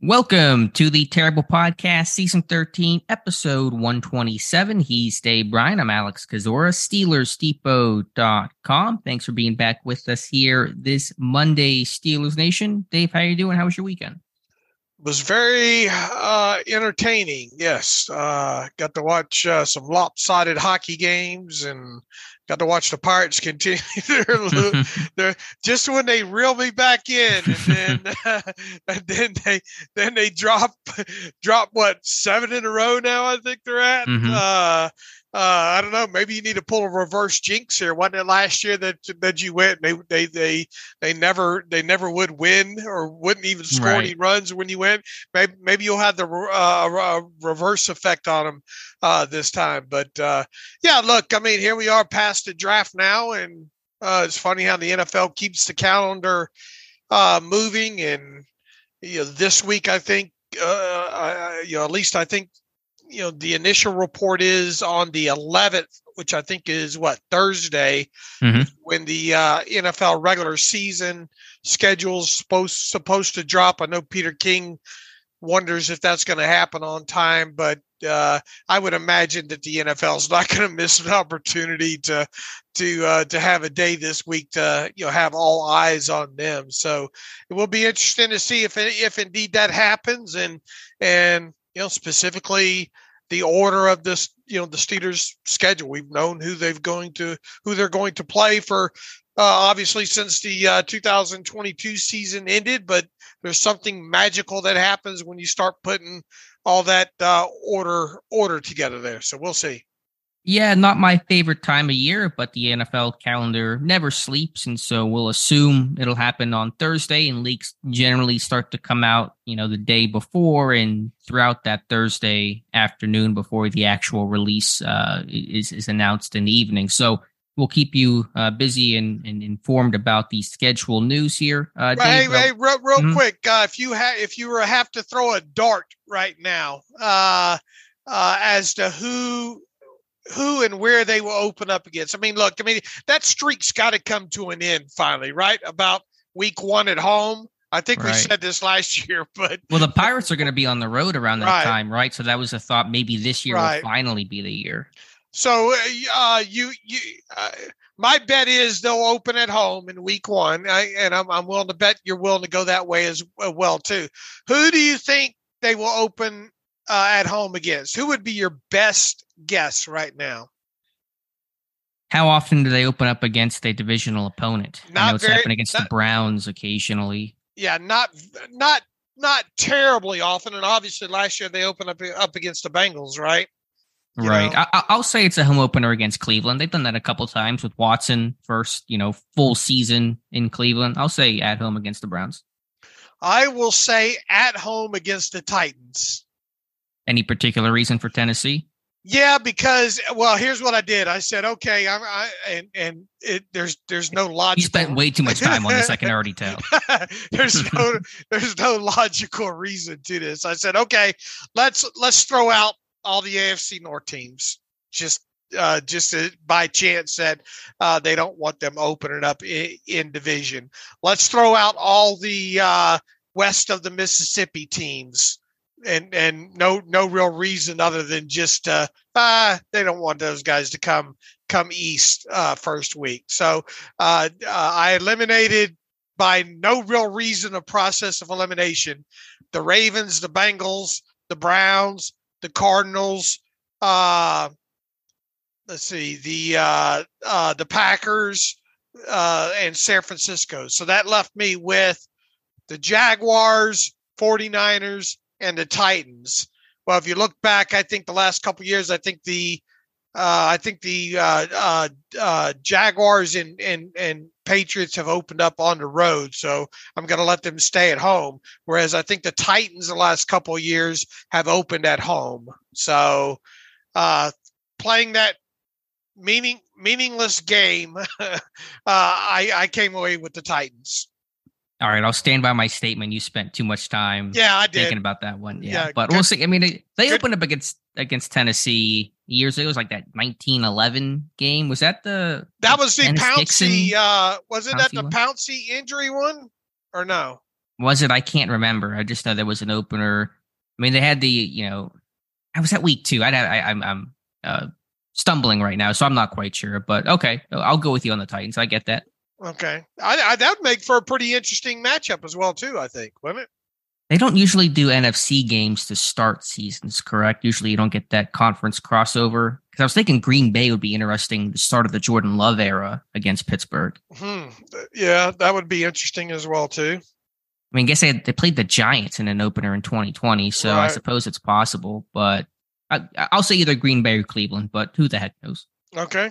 Welcome to the Terrible Podcast, Season 13, Episode 127. He's Dave Bryan. I'm Alex Kozora, SteelersDepot.com. Thanks for being back with us here this Monday, Steelers Nation. Dave, how are you doing? How was your weekend? was very uh, entertaining. Yes, uh, got to watch uh, some lopsided hockey games and got to watch the Pirates continue their, their just when they reel me back in, and then and then they then they drop drop what seven in a row now. I think they're at. Mm-hmm. Uh, uh, I don't know. Maybe you need to pull a reverse jinx here. Wasn't it last year that that you went? They they they they never they never would win or wouldn't even score right. any runs when you went. Maybe maybe you'll have the uh, reverse effect on them uh, this time. But uh, yeah, look, I mean, here we are past the draft now, and uh, it's funny how the NFL keeps the calendar uh, moving. And you know, this week I think uh, I, you know at least I think you know the initial report is on the 11th which i think is what thursday mm-hmm. when the uh, nfl regular season schedule's supposed supposed to drop i know peter king wonders if that's going to happen on time but uh, i would imagine that the nfl is not going to miss an opportunity to to uh, to have a day this week to you know have all eyes on them so it will be interesting to see if if indeed that happens and and you know, specifically the order of this, you know, the Steelers schedule. We've known who they've going to, who they're going to play for, uh, obviously since the uh, 2022 season ended. But there's something magical that happens when you start putting all that uh, order order together there. So we'll see. Yeah, not my favorite time of year, but the NFL calendar never sleeps. And so we'll assume it'll happen on Thursday, and leaks generally start to come out, you know, the day before and throughout that Thursday afternoon before the actual release uh, is, is announced in the evening. So we'll keep you uh, busy and, and, informed about the schedule news here. Uh, Dave, hey, hey, real, real mm-hmm. quick, uh, if you have if you were have to throw a dart right now uh, uh, as to who who and where they will open up against. I mean, look, I mean, that streak's got to come to an end finally, right? About week one at home. I think right. we said this last year, but well, the Pirates are going to be on the road around that right. time, right? So that was a thought. Maybe this year right. will finally be the year. So, uh, you, you, uh, my bet is they'll open at home in week one, I, and I'm, I'm willing to bet you're willing to go that way as well too. Who do you think they will open uh, at home against? Who would be your best guess right now? How often do they open up against a divisional opponent? Not I know it's very, happened against not, the Browns occasionally. Yeah, not not not terribly often, and obviously last year they opened up up against the Bengals, right? You right. I, will say it's a home opener against Cleveland. They've done that a couple times with Watson first, you know, full season in Cleveland. I'll say at home against the Browns. I will say at home against the Titans. Any particular reason for Tennessee? Yeah, because well, here's what I did. I said, okay, I'm, I, and and it, there's there's no logic. You spent way too much time on this. I can already tell. there's no there's no logical reason to this. I said, okay, let's let's throw out all the AFC North teams. Just uh, just to, by chance that uh, they don't want them opening up in, in division. Let's throw out all the uh, west of the Mississippi teams and and no no real reason other than just uh, uh they don't want those guys to come come east uh, first week. So uh, uh, I eliminated by no real reason a process of elimination the Ravens, the Bengals, the Browns, the Cardinals, uh, let's see, the uh, uh, the Packers, uh, and San Francisco. So that left me with the Jaguars, 49ers, and the Titans. Well, if you look back, I think the last couple years, I think the uh, I think the uh, uh, uh, Jaguars and, and and Patriots have opened up on the road, so I'm going to let them stay at home. Whereas I think the Titans the last couple years have opened at home. So uh, playing that meaning meaningless game, uh, I I came away with the Titans. All right, I'll stand by my statement. You spent too much time. Yeah, I did. Thinking about that one. Yeah, Yeah, but good- we'll see. I mean, they, they opened up against against Tennessee years ago. It was like that 1911 game. Was that the That was the Dennis Pouncey. Uh, was it that the one? Pouncey injury one or no? Was it? I can't remember. I just know there was an opener. I mean, they had the you know, I was at week two. I, I I'm I'm uh, stumbling right now, so I'm not quite sure. But okay, I'll go with you on the Titans. I get that. Okay, I, I that would make for a pretty interesting matchup as well too. I think, wouldn't it? They don't usually do NFC games to start seasons, correct? Usually you don't get that conference crossover. Because I was thinking Green Bay would be interesting the start of the Jordan Love era against Pittsburgh. Hmm. Yeah, that would be interesting as well too. I mean, I guess they, had, they played the Giants in an opener in 2020, so I suppose it's possible. But I, I'll say either Green Bay or Cleveland, but who the heck knows? Okay.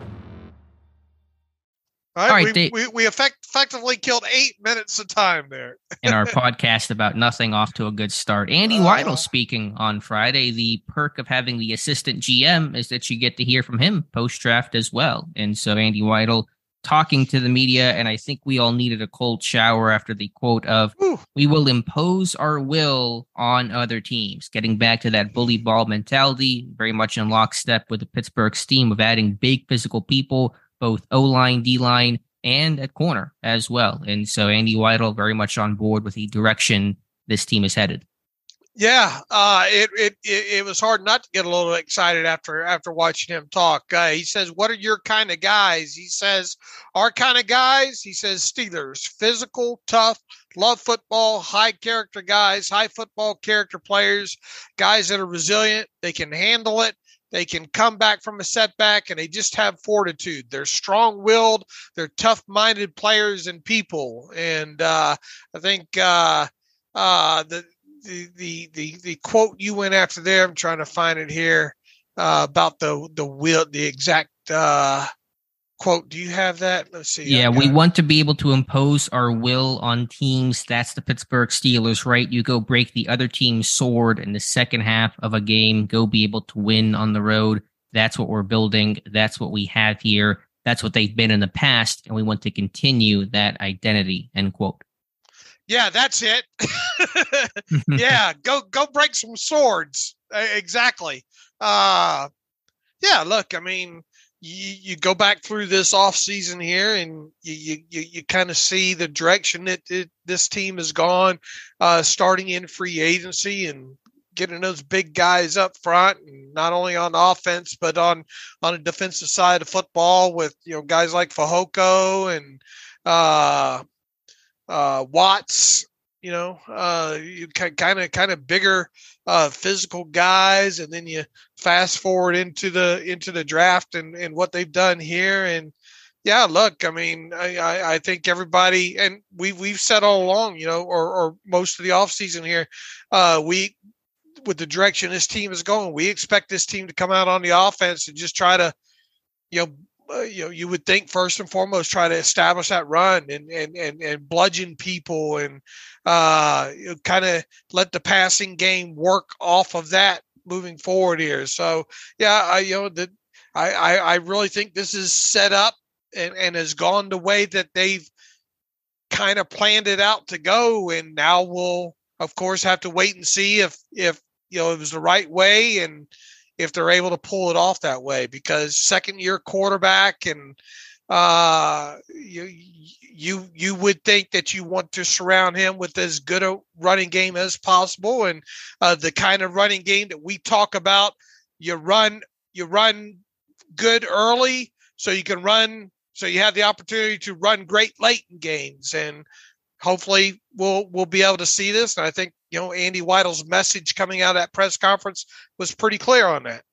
All right. All right, we, we we effect, effectively killed eight minutes of time there. in our podcast about nothing off to a good start. Andy Uh. Weidl speaking on Friday. The perk of having the assistant GM is that you get to hear from him post draft as well. And so Andy Weidl talking to the media, and I think we all needed a cold shower after the quote of Whew. we will impose our will on other teams. Getting back to that bully ball mentality, very much in lockstep with the Pittsburgh team of adding big physical people, both O line, D line, and at corner as well. And so Andy Weidl very much on board with the direction this team is headed. Yeah, uh, it, it it was hard not to get a little excited after after watching him talk. Uh, he says, "What are your kind of guys?" He says, "Our kind of guys." He says, "Steelers, physical, tough, love football, high character guys, high football character players, guys that are resilient. They can handle it. They can come back from a setback, and they just have fortitude. They're strong-willed. They're tough-minded players and people. And uh, I think uh, uh, the the the the the quote you went after there. I'm trying to find it here uh, about the the will, the exact uh, quote. Do you have that? Let's see. Yeah, we it. want to be able to impose our will on teams. That's the Pittsburgh Steelers, right? You go break the other team's sword in the second half of a game, go be able to win on the road. That's what we're building. That's what we have here. That's what they've been in the past, and we want to continue that identity. End quote. Yeah, that's it. yeah, go go break some swords. Exactly. Uh yeah, look, I mean, you, you go back through this off season here and you you you, kind of see the direction that it, this team has gone uh starting in free agency and getting those big guys up front and not only on offense but on on a defensive side of football with you know guys like Fehoko and uh uh, Watts, you know, uh, you kind of kind of bigger uh, physical guys, and then you fast forward into the into the draft and and what they've done here, and yeah, look, I mean, I, I, I think everybody, and we we've said all along, you know, or or most of the offseason here, uh, we with the direction this team is going, we expect this team to come out on the offense and just try to, you know, uh, you know, you would think first and foremost try to establish that run and and and, and bludgeon people and uh, you know, kind of let the passing game work off of that moving forward here. So yeah, I you know that I, I I really think this is set up and and has gone the way that they've kind of planned it out to go, and now we'll of course have to wait and see if if you know it was the right way and if they're able to pull it off that way because second year quarterback and uh, you you you would think that you want to surround him with as good a running game as possible. And uh, the kind of running game that we talk about you run you run good early so you can run so you have the opportunity to run great late in games. And hopefully we'll we'll be able to see this. And i think you know andy weidl's message coming out of that press conference was pretty clear on that.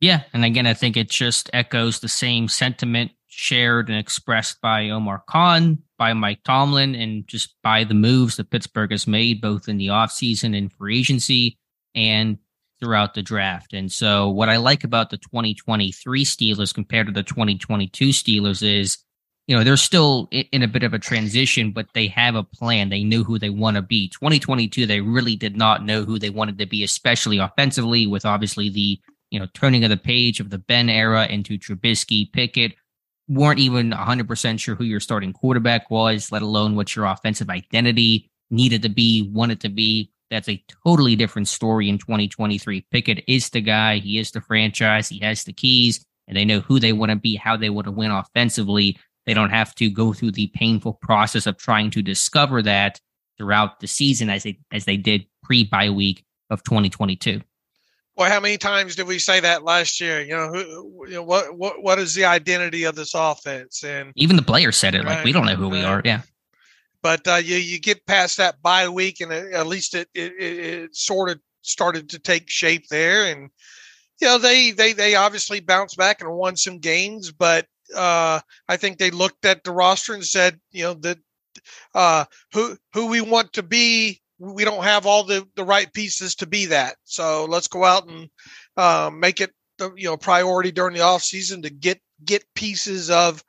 Yeah. And again i think it just echoes the same sentiment shared and expressed by omar khan by mike tomlin and just by the moves that pittsburgh has made both in the offseason and free agency and throughout the draft. And so, what I like about the 2023 Steelers compared to the 2022 Steelers is, you know, they're still in a bit of a transition, but they have a plan. They knew who they want to be. 2022, they really did not know who they wanted to be, especially offensively, with obviously the, you know, turning of the page of the Ben era into Trubisky, Pickett. Weren't even 100% sure who your starting quarterback was, let alone what your offensive identity needed to be, wanted to be. That's a totally different story in 2023. Pickett is the guy. He is the franchise. He has the keys, and they know who they want to be, how they want to win offensively. They don't have to go through the painful process of trying to discover that throughout the season as they as they did pre bye week of 2022. Well, how many times did we say that last year? You know, who, you know what what what is the identity of this offense? And even the players said it, right, like we don't know who right. we are. Yeah. But uh, you you get past that bye week, and at least it, it it sort of started to take shape there. And you know they they they obviously bounced back and won some games, but uh, I think they looked at the roster and said, you know that uh, who who we want to be. We don't have all the, the right pieces to be that. So let's go out and uh, make it the you know priority during the off season to get get pieces of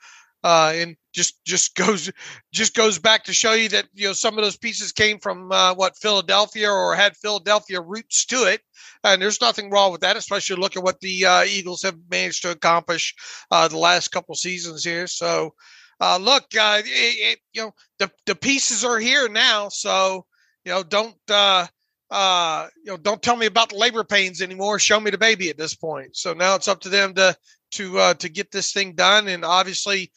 uh, and just just goes just goes back to show you that you know some of those pieces came from uh, what Philadelphia or had Philadelphia roots to it, and there's nothing wrong with that. Especially look at what the uh, Eagles have managed to accomplish uh, the last couple seasons here. So, uh, look, uh, it, it, you know the the pieces are here now. So you know don't. Uh, uh, you know, don't tell me about the labor pains anymore. Show me the baby at this point. So now it's up to them to to uh, to get this thing done. And obviously,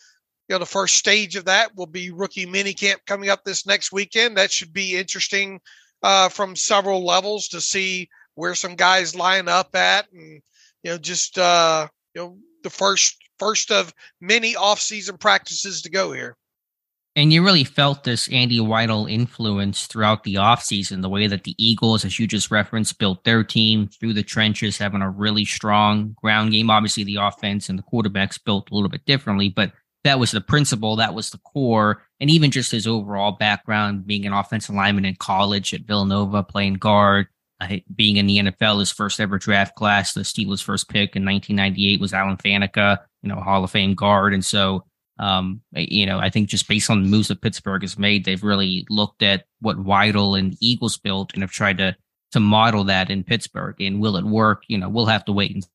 you know the first stage of that will be rookie mini camp coming up this next weekend that should be interesting uh, from several levels to see where some guys line up at and you know just uh, you know the first first of many off-season practices to go here and you really felt this Andy Weidl influence throughout the offseason, the way that the Eagles, as you just referenced, built their team through the trenches, having a really strong ground game. Obviously, the offense and the quarterbacks built a little bit differently, but that was the principle, that was the core, and even just his overall background, being an offensive lineman in college at Villanova, playing guard, uh, being in the NFL, his first ever draft class, the Steelers' first pick in 1998 was Alan Faneca, you know, Hall of Fame guard, and so. Um, you know, I think just based on the moves that Pittsburgh has made, they've really looked at what Weidl and Eagles built and have tried to to model that in Pittsburgh. And will it work? You know, we'll have to wait and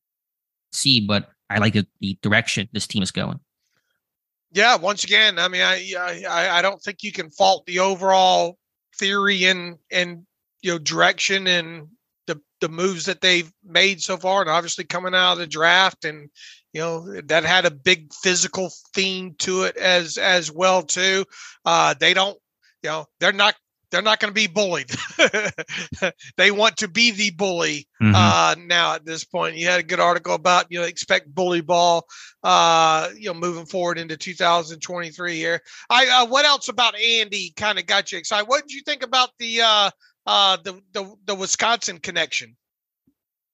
see. But I like the, the direction this team is going. Yeah, once again, I mean, I, I I don't think you can fault the overall theory and and you know direction and the the moves that they've made so far, and obviously coming out of the draft, and you know that had a big physical theme to it as as well too. Uh, they don't, you know, they're not they're not going to be bullied. they want to be the bully mm-hmm. uh, now at this point. You had a good article about you know expect bully ball, uh, you know, moving forward into 2023 here. I uh, what else about Andy kind of got you excited? What did you think about the uh, uh, the, the the Wisconsin connection?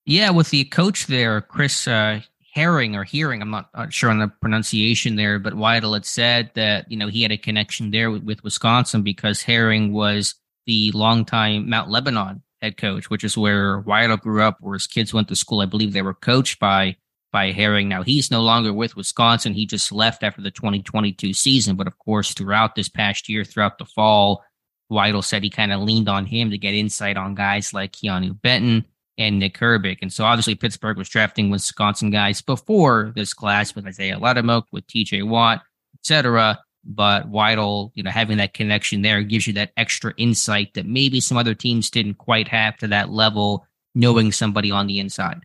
Yeah, with the coach there, Chris uh, Haering or Hearing, I'm not, not, sure on the pronunciation there, but Weidl had said that, you know, he had a connection there with, with Wisconsin because Haering was the longtime Mount Lebanon head coach, which is where Weidl grew up, where his kids went to school. I believe they were coached by by Haering. Now he's no longer with Wisconsin. He just left after the 2022 season. But of course, throughout this past year, throughout the fall, Weidl said he kind of leaned on him to get insight on guys like Keanu Benton, and Nick Herbig. And so obviously Pittsburgh was drafting Wisconsin guys before this class with Isaiah Loudermilk, with TJ Watt, etc. But Weidl, you know, having that connection there gives you that extra insight that maybe some other teams didn't quite have to that level, knowing somebody on the inside.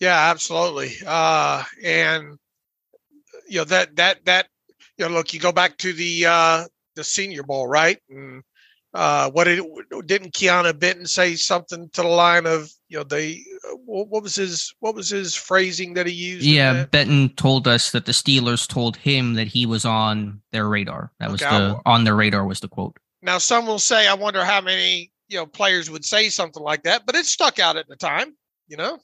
Yeah, absolutely. Uh, and you know that that that you know, look, you go back to the uh, the Senior Bowl, right? And uh, what did didn't Keanu Benton say something to the line of you know they what, what was his what was his phrasing that he used? Yeah, Benton told us that the Steelers told him that he was on their radar. That was okay, the on their radar was the quote. Now some will say, I wonder how many you know players would say something like that, but it stuck out at the time. You know.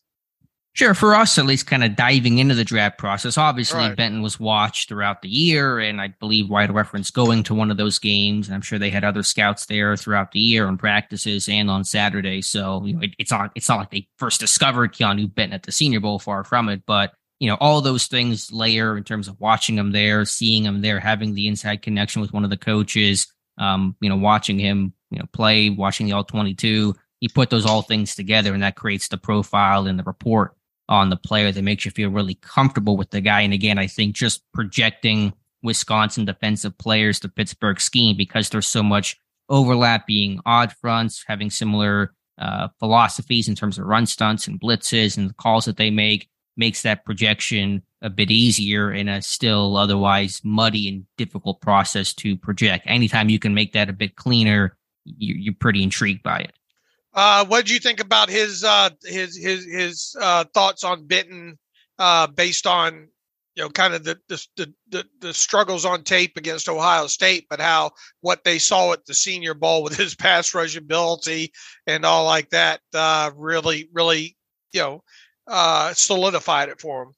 Sure, for us at least, kind of diving into the draft process. Obviously, right. Benton was watched throughout the year, and I believe Weidl Reference going to one of those games. And I'm sure they had other scouts there throughout the year on practices and on Saturday. So you know, it, it's not it's not like they first discovered Keanu Benton at the Senior Bowl. Far from it, but you know, all those things layer in terms of watching him there, seeing him there, having the inside connection with one of the coaches. Um, you know, watching him, you know, play, watching the all 22. You put those all things together, and that creates the profile and the report on the player that makes you feel really comfortable with the guy. And again, I think just projecting Wisconsin defensive players to Pittsburgh scheme because there's so much overlap being odd fronts, having similar uh, philosophies in terms of run stunts and blitzes and the calls that they make makes that projection a bit easier in a still otherwise muddy and difficult process to project. Anytime you can make that a bit cleaner, you're pretty intrigued by it. Uh, what do you think about his uh, his his his uh, thoughts on Benton uh, based on you know kind of the, the the the struggles on tape against Ohio State, but how what they saw at the Senior Bowl with his pass rush ability and all like that uh, really really you know uh, solidified it for him.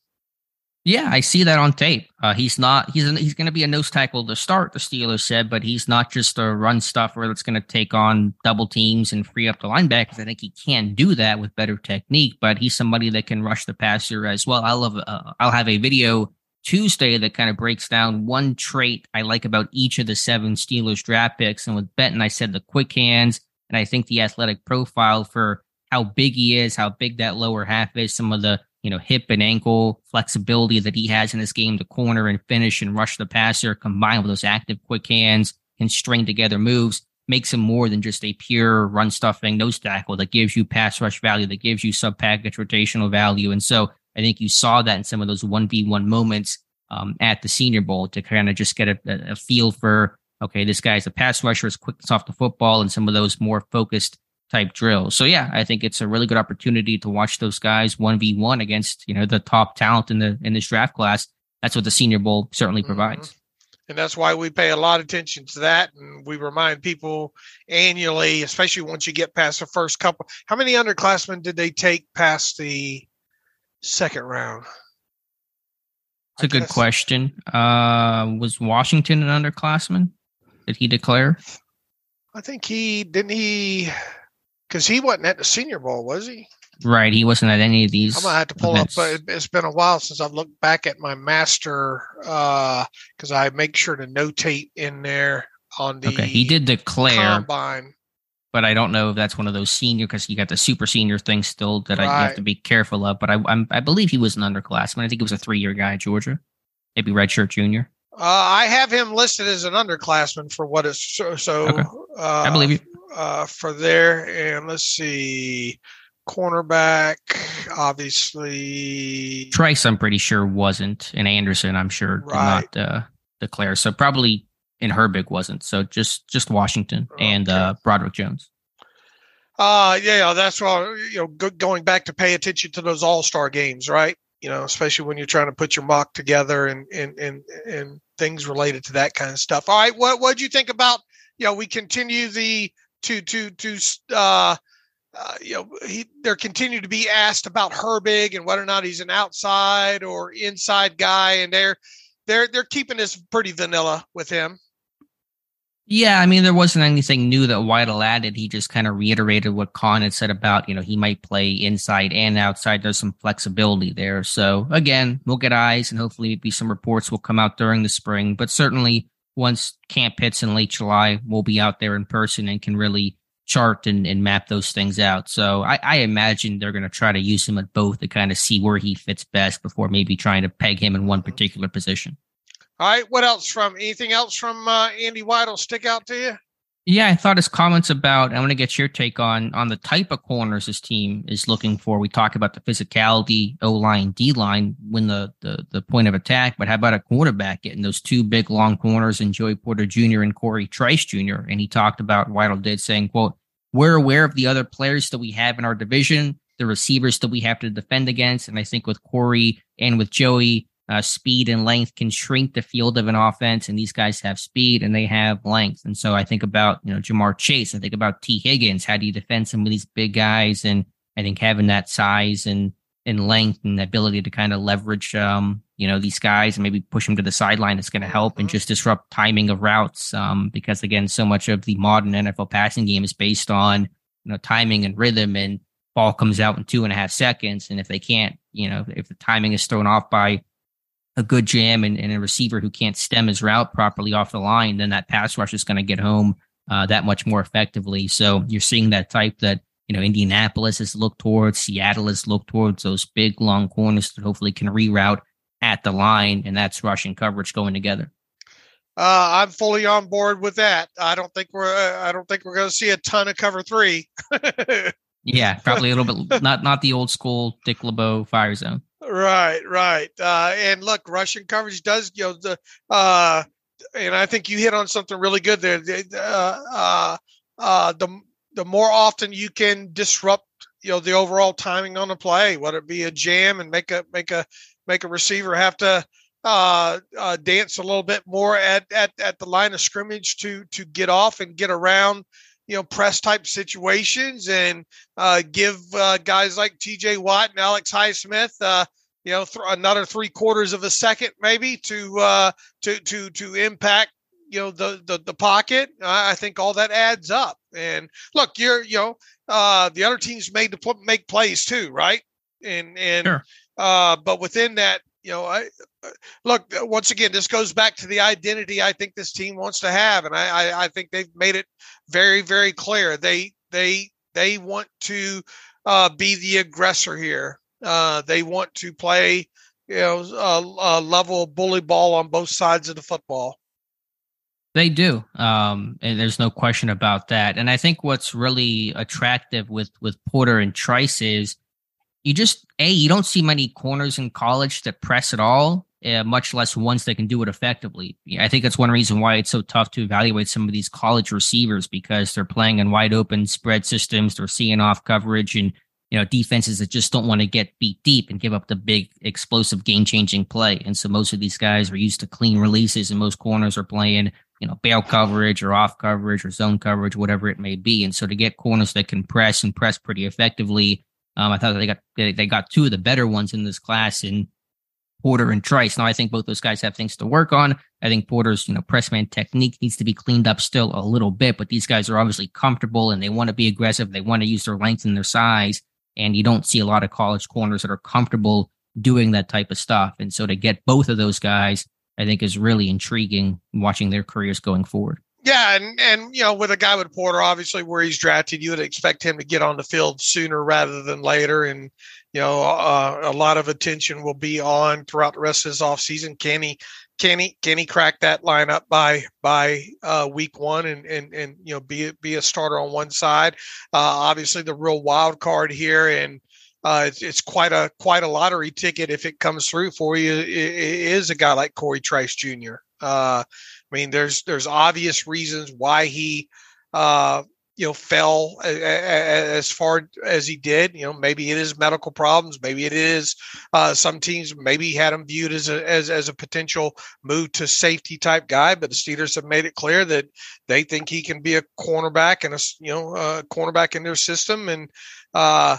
Yeah, I see that on tape. Uh, he's not. He's an, he's going to be a nose tackle to start. The Steelers said, but he's not just a run stuffer that's going to take on double teams and free up the linebackers. I think he can do that with better technique. But he's somebody that can rush the passer as well. I'll have uh, I'll have a video Tuesday that kind of breaks down one trait I like about each of the seven Steelers draft picks. And with Benton, I said the quick hands, and I think the athletic profile for how big he is, how big that lower half is, some of the you know, hip and ankle flexibility that he has in this game to corner and finish and rush the passer, combined with those active quick hands and string together moves, makes him more than just a pure run stuffing nose tackle that gives you pass rush value, that gives you sub package rotational value. And so I think you saw that in some of those 1v1 moments um, at the Senior Bowl to kind of just get a, a feel for, okay, this guy's a pass rusher, is quick off the football, and some of those more focused type drills. So yeah, I think it's a really good opportunity to watch those guys one v one against you know the top talent in the in this draft class. That's what the Senior Bowl certainly mm-hmm. provides. And that's why we pay a lot of attention to that. And we remind people annually, especially once you get past the first couple. How many underclassmen did they take past the second round? It's a good question. Uh, was Washington an underclassman? Did he declare? I think he didn't he because he wasn't at the Senior Bowl, was he? Right, he wasn't at any of these. I'm gonna have to pull events. up. But it's been a while since I've looked back at my master because uh, I make sure to notate in there on the. Okay, he did declare combine, but I don't know if that's one of those senior because you got the super senior thing still that right. I have to be careful of. But I I'm, i believe he was an underclassman. I think he was a three year guy at Georgia, maybe redshirt junior. Uh, I have him listed as an underclassman for what is so. so okay. uh, I believe you uh, for there. And let's see, cornerback, obviously. Trice, I'm pretty sure wasn't, and Anderson, I'm sure right. did not uh, declare. So probably in Herbig wasn't. So just just Washington okay. and uh, Broderick Jones. Uh yeah, that's why you know go, going back to pay attention to those All Star games, right? You know, especially when you're trying to put your mock together and and and and things related to that kind of stuff. All right, what what do you think about? You know, we continue the to to to uh, uh, you know he they're continue to be asked about Herbig and whether or not he's an outside or inside guy, and they're they're they're keeping this pretty vanilla with him. Yeah, I mean, there wasn't anything new that Weidl added. He just kind of reiterated what Khan had said about, you know, he might play inside and outside. There's some flexibility there. So again, we'll get eyes and hopefully maybe some reports will come out during the spring. But certainly once camp hits in late July, we'll be out there in person and can really chart and, and map those things out. So I, I imagine they're going to try to use him at both to kind of see where he fits best before maybe trying to peg him in one particular position. All right. What else from anything else from uh, Andy Weidl will stick out to you? Yeah, I thought his comments about I want to get your take on on the type of corners his team is looking for. We talk about the physicality, O line, D line, when the, the the point of attack, but how about a quarterback getting those two big long corners and Joey Porter Jr. and Corey Trice Jr. And he talked about Weidl did saying, quote, we're aware of the other players that we have in our division, the receivers that we have to defend against. And I think with Corey and with Joey, uh, speed and length can shrink the field of an offense, and these guys have speed and they have length. And so I think about you know Ja'Marr Chase. I think about Tee Higgins. How do you defend some of these big guys? And I think having that size and and length and the ability to kind of leverage um, you know these guys and maybe push them to the sideline is going to help and mm-hmm. just disrupt timing of routes um, because again so much of the modern NFL passing game is based on you know timing and rhythm and ball comes out in two and a half seconds and if they can't you know if the timing is thrown off by a good jam and, and, a receiver who can't stem his route properly off the line, then that pass rush is going to get home uh, that much more effectively. So you're seeing that type that you know Indianapolis has looked towards, Seattle has looked towards those big long corners that hopefully can reroute at the line, and that's rushing coverage going together. Uh, I'm fully on board with that. I don't think we're uh, I don't think we're going to see a ton of cover three. yeah, probably a little bit not not the old school Dick LeBeau fire zone. Right, right. Uh, and look, Russian coverage does, you know, the, uh, and I think you hit on something really good there. Uh, uh, the the more often you can disrupt, you know, the overall timing on the play, whether it be a jam and make a make a make a receiver have to uh, uh, dance a little bit more at, at at the line of scrimmage to to get off and get around you know press type situations and uh, give uh, guys like T.J. Watt and Alex Highsmith, uh, you know, th- another three quarters of a second maybe to uh, to to to impact you know the the, the pocket. I think all that adds up. And look, you're you know uh, the other teams made to pl- make plays too, right? And and sure. uh, but within that, you know, I uh, look once again. This goes back to the identity I think this team wants to have, and I I, I think they've made it very very clear. They they they want to uh, be the aggressor here. Uh, they want to play, you know, a, a level bully ball on both sides of the football. They do, um, and there's no question about that. And I think what's really attractive with with Porter and Trice is you just a you don't see many corners in college that press at all, uh, much less ones that can do it effectively. I think that's one reason why it's so tough to evaluate some of these college receivers because they're playing in wide open spread systems, they're seeing off coverage, and you know defenses that just don't want to get beat deep and give up the big explosive game changing play. And so most of these guys are used to clean releases, and most corners are playing you know bail coverage or off coverage or zone coverage, whatever it may be. And so to get corners that can press and press pretty effectively um, I thought they got they, got two of the better ones in this class in Porter and Trice. Now I think both those guys have things to work on. I think Porter's you know press man technique needs to be cleaned up still a little bit, but these guys are obviously comfortable and they want to be aggressive. They want to use their length and their size, and you don't see a lot of college corners that are comfortable doing that type of stuff. And so to get both of those guys, I think is really intriguing watching their careers going forward. Yeah, and and you know, with a guy with Porter, obviously where he's drafted, you would expect him to get on the field sooner rather than later, and you know, uh, a lot of attention will be on throughout the rest of his offseason. Can he, can he, can he crack that lineup by by uh, week one and and and you know be be a starter on one side? Uh, obviously, the real wild card here, and uh, it's, it's, quite a quite a lottery ticket if it comes through for you. It, it is a guy like Corey Trice Jr. Uh, I mean, there's there's obvious reasons why he, uh, you know, fell as far as he did. You know, maybe it is medical problems. Maybe it is uh, some teams maybe had him viewed as a as, as a potential move to safety type guy. But the Steelers have made it clear that they think he can be a cornerback and a you know a cornerback in their system. And uh,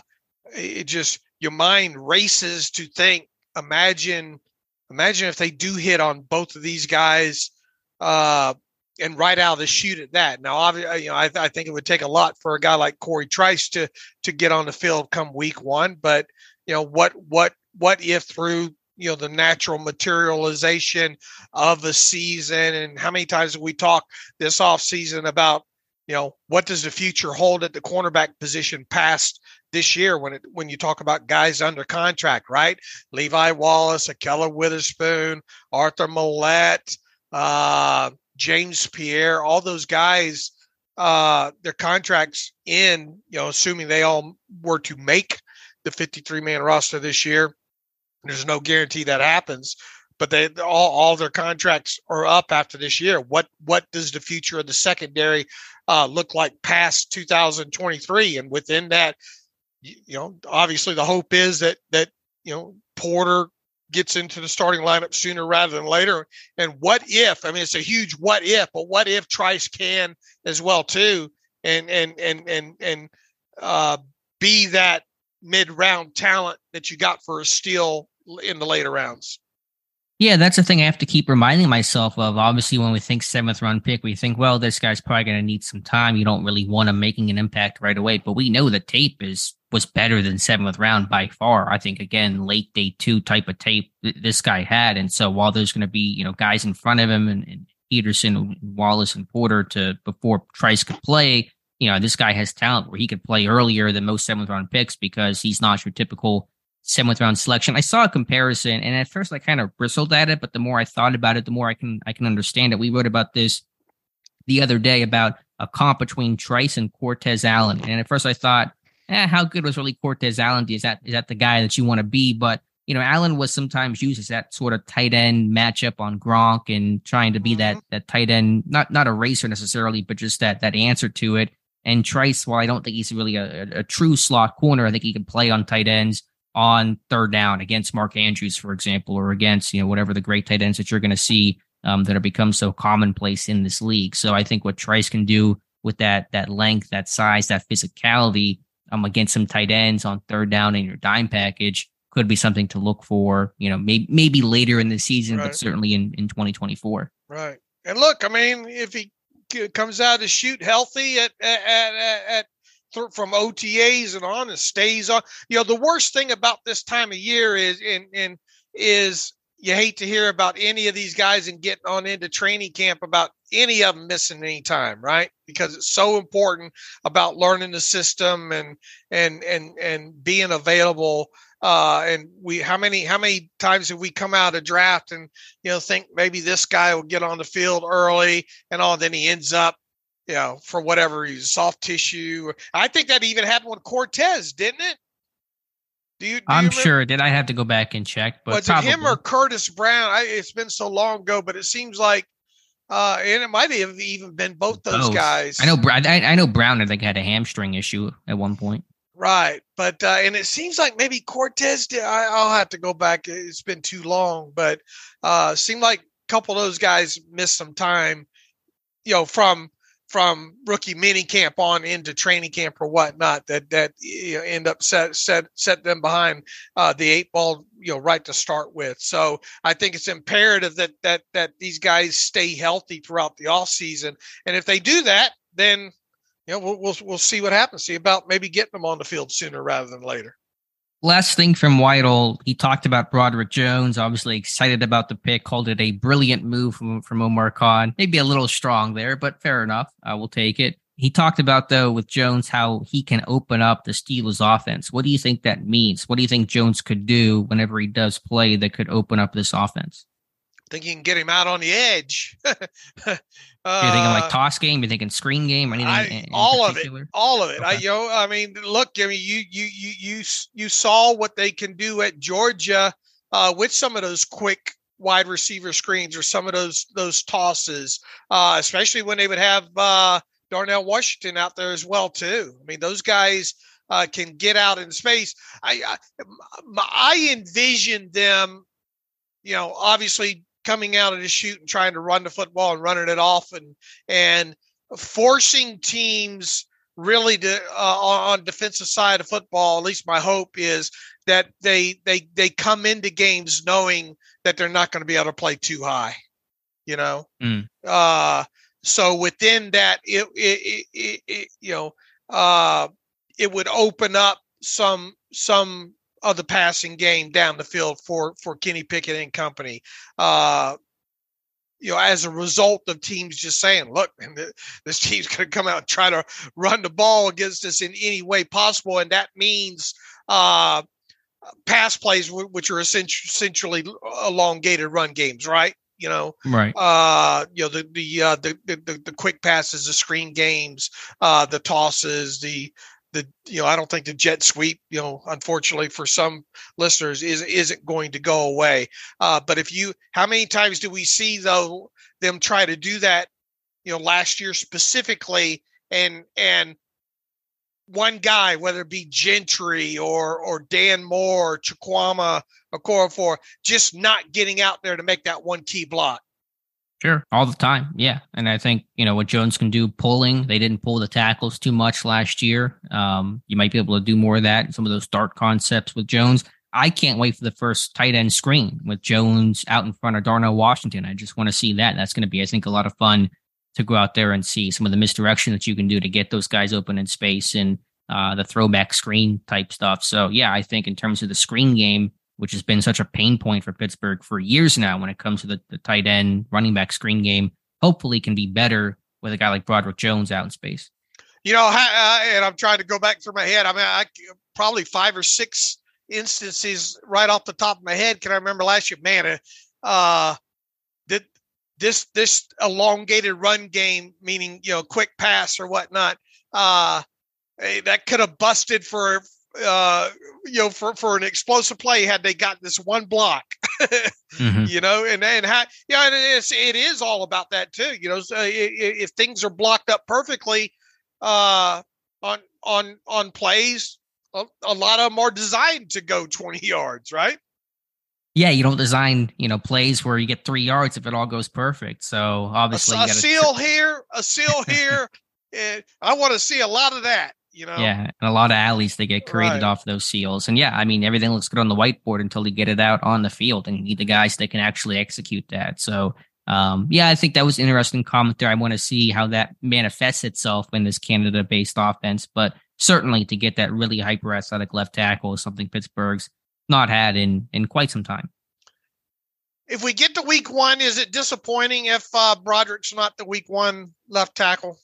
it just your mind races to think. Imagine, imagine if they do hit on both of these guys uh, and right out of the shoot at that. Now, obviously, you know, I, I, think it would take a lot for a guy like Corey Trice to to get on the field come week one. But you know, what what what if through you know the natural materialization of the season and how many times we talked this off season about you know what does the future hold at the cornerback position past this year when it when you talk about guys under contract right levi wallace Ahkello witherspoon arthur maulet uh, James Pierre, all those guys uh, their contracts in, you know, assuming they all were to make the 53 man roster this year. There's no guarantee that happens, but they all, all their contracts are up after this year. What what does the future of the secondary uh, look like past 2023? And within that, you, you know, obviously the hope is that that you know Porter gets into the starting lineup sooner rather than later. And what if? I mean, it's a huge what if, but what if Trice can as well too, and and and and and uh, be that mid round talent that you got for a steal in the later rounds. Yeah, that's the thing I have to keep reminding myself of. Obviously, when we think seventh round pick, we think, well, this guy's probably going to need some time. You don't really want him making an impact right away. But we know the tape is was better than seventh round by far. I think again, late day two type of tape this guy had. And so while there's going to be you know guys in front of him and, and Peterson, Wallace, and Porter to before Trice could play, you know this guy has talent where he could play earlier than most seventh round picks because he's not your typical seventh round selection. I saw a comparison, and at first I kind of bristled at it, but the more I thought about it, the more I can I can understand it. We wrote about this the other day about a comp between Trice and Cortez Allen, and at first I thought, eh, how good was really Cortez Allen? Is that is that the guy that you want to be? But you know, Allen was sometimes used as that sort of tight end matchup on Gronk and trying to be mm-hmm. that that tight end, not not a racer necessarily, but just that that answer to it. And Trice, while I don't think he's really a, a, a true slot corner, I think he can play on tight ends on third down against Mark Andrews, for example, or against, you know, whatever the great tight ends that you're going to see um, that have become so commonplace in this league. So I think what Trice can do with that that length, that size, that physicality um, against some tight ends on third down in your dime package could be something to look for, you know, maybe maybe later in the season, right. but certainly in, in 2024. Right. And look, I mean, if he comes out to shoot healthy at, at, at, at from OTAs and on and stays on. You know, the worst thing about this time of year is in in is you hate to hear about any of these guys and getting on into training camp about any of them missing any time, right? Because it's so important about learning the system and and and and being available. Uh, and we how many how many times have we come out of draft and you know think maybe this guy will get on the field early and all, then he ends up you know, for whatever he's soft tissue. I think that even happened with Cortez, didn't it? Do you? Do I'm you sure. Did I have to go back and check? But was probably. it him or Curtis Brown? I, it's been so long ago, but it seems like, uh, and it might have even been both those guys. I know. I, I know Brown. I think had a hamstring issue at one point. Right, but uh, and it seems like maybe Cortez did. I, will have to go back. It's been too long, but uh, seemed like a couple of those guys missed some time. You know, from from rookie mini camp on into training camp or whatnot that that you know, end up set set set them behind uh, the eight ball you know right to start with. So I think it's imperative that that that these guys stay healthy throughout the off season, and if they do that, then you know we'll we'll, we'll see what happens. See about maybe getting them on the field sooner rather than later. Last thing from Weidl, he talked about Broderick Jones, obviously excited about the pick, called it a brilliant move from, from Omar Khan. Maybe a little strong there, but fair enough. I will take it. He talked about, though, with Jones, how he can open up the Steelers offense. What do you think that means? What do you think Jones could do whenever he does play that could open up this offense? Think you can get him out on the edge. Uh, You're thinking like toss game. You're thinking screen game. Anything? I, in, all of it. All of it. Okay. I you know. I mean, look. I mean, you you you you you saw what they can do at Georgia uh, with some of those quick wide receiver screens or some of those those tosses, uh, especially when they would have uh, Darnell Washington out there as well too. I mean, those guys uh, can get out in space. I I, I envision them, you know, obviously coming out of the shoot and trying to run the football and running it off and and forcing teams really to uh, on defensive side of football at least my hope is that they they they come into games knowing that they're not going to be able to play too high you know mm. uh so within that it, it, it, it you know uh it would open up some some of the passing game down the field for for Kenny Pickett and company. Uh, you know, as a result of teams just saying, "Look, this team's going to come out and try to run the ball against us in any way possible," and that means uh, pass plays, which are essentially elongated run games, right? You know, right? Uh, you know the the uh, the, the the quick passes, the screen games, uh, the tosses, the the you know I don't think the jet sweep you know unfortunately for some listeners is isn't going to go away. Uh, but if you how many times do we see though them try to do that? You know, last year specifically, and and one guy, whether it be Gentry or or Dan Moore, or Chukwuma, Okorafor, just not getting out there to make that one key block. Sure, all the time. Yeah, and I think you know what Jones can do pulling. They didn't pull the tackles too much last year. Um, you might be able to do more of that. Some of those dart concepts with Jones. I can't wait for the first tight end screen with Jones out in front of Darnell Washington. I just want to see that. That's going to be, I think, a lot of fun to go out there and see some of the misdirection that you can do to get those guys open in space and uh, the throwback screen type stuff. So yeah, I think in terms of the screen game, which has been such a pain point for Pittsburgh for years now when it comes to the, the tight end running back screen game, hopefully can be better with a guy like Broderick Jones out in space. You know, and I'm trying to go back through my head. I mean, I probably five or six instances right off the top of my head. Can I remember last year? Man, uh, did this this elongated run game, meaning you know, quick pass or whatnot. Uh, that could have busted for uh, you know, for, for an explosive play had they got this one block, mm-hmm. you know, and, and how, yeah, it is, it is all about that too. You know, so if things are blocked up perfectly, uh, on, on, on plays, a, a lot of them are designed to go 20 yards, right? Yeah, you don't design, you know, plays where you get three yards if it all goes perfect. So obviously, a, a seal here, a seal here. I want to see a lot of that you know? Yeah, and a lot of alleys they get created right. off those seals. And yeah, I mean everything looks good on the whiteboard until you get it out on the field and you need the guys that can actually execute that. So um, yeah, I think that was interesting comment there. I want to see how that manifests itself in this Canada based offense, but certainly to get that really hyper athletic left tackle is something Pittsburgh's not had in in quite some time. If we get to week one, is it disappointing if uh, Broderick's not the week one left tackle?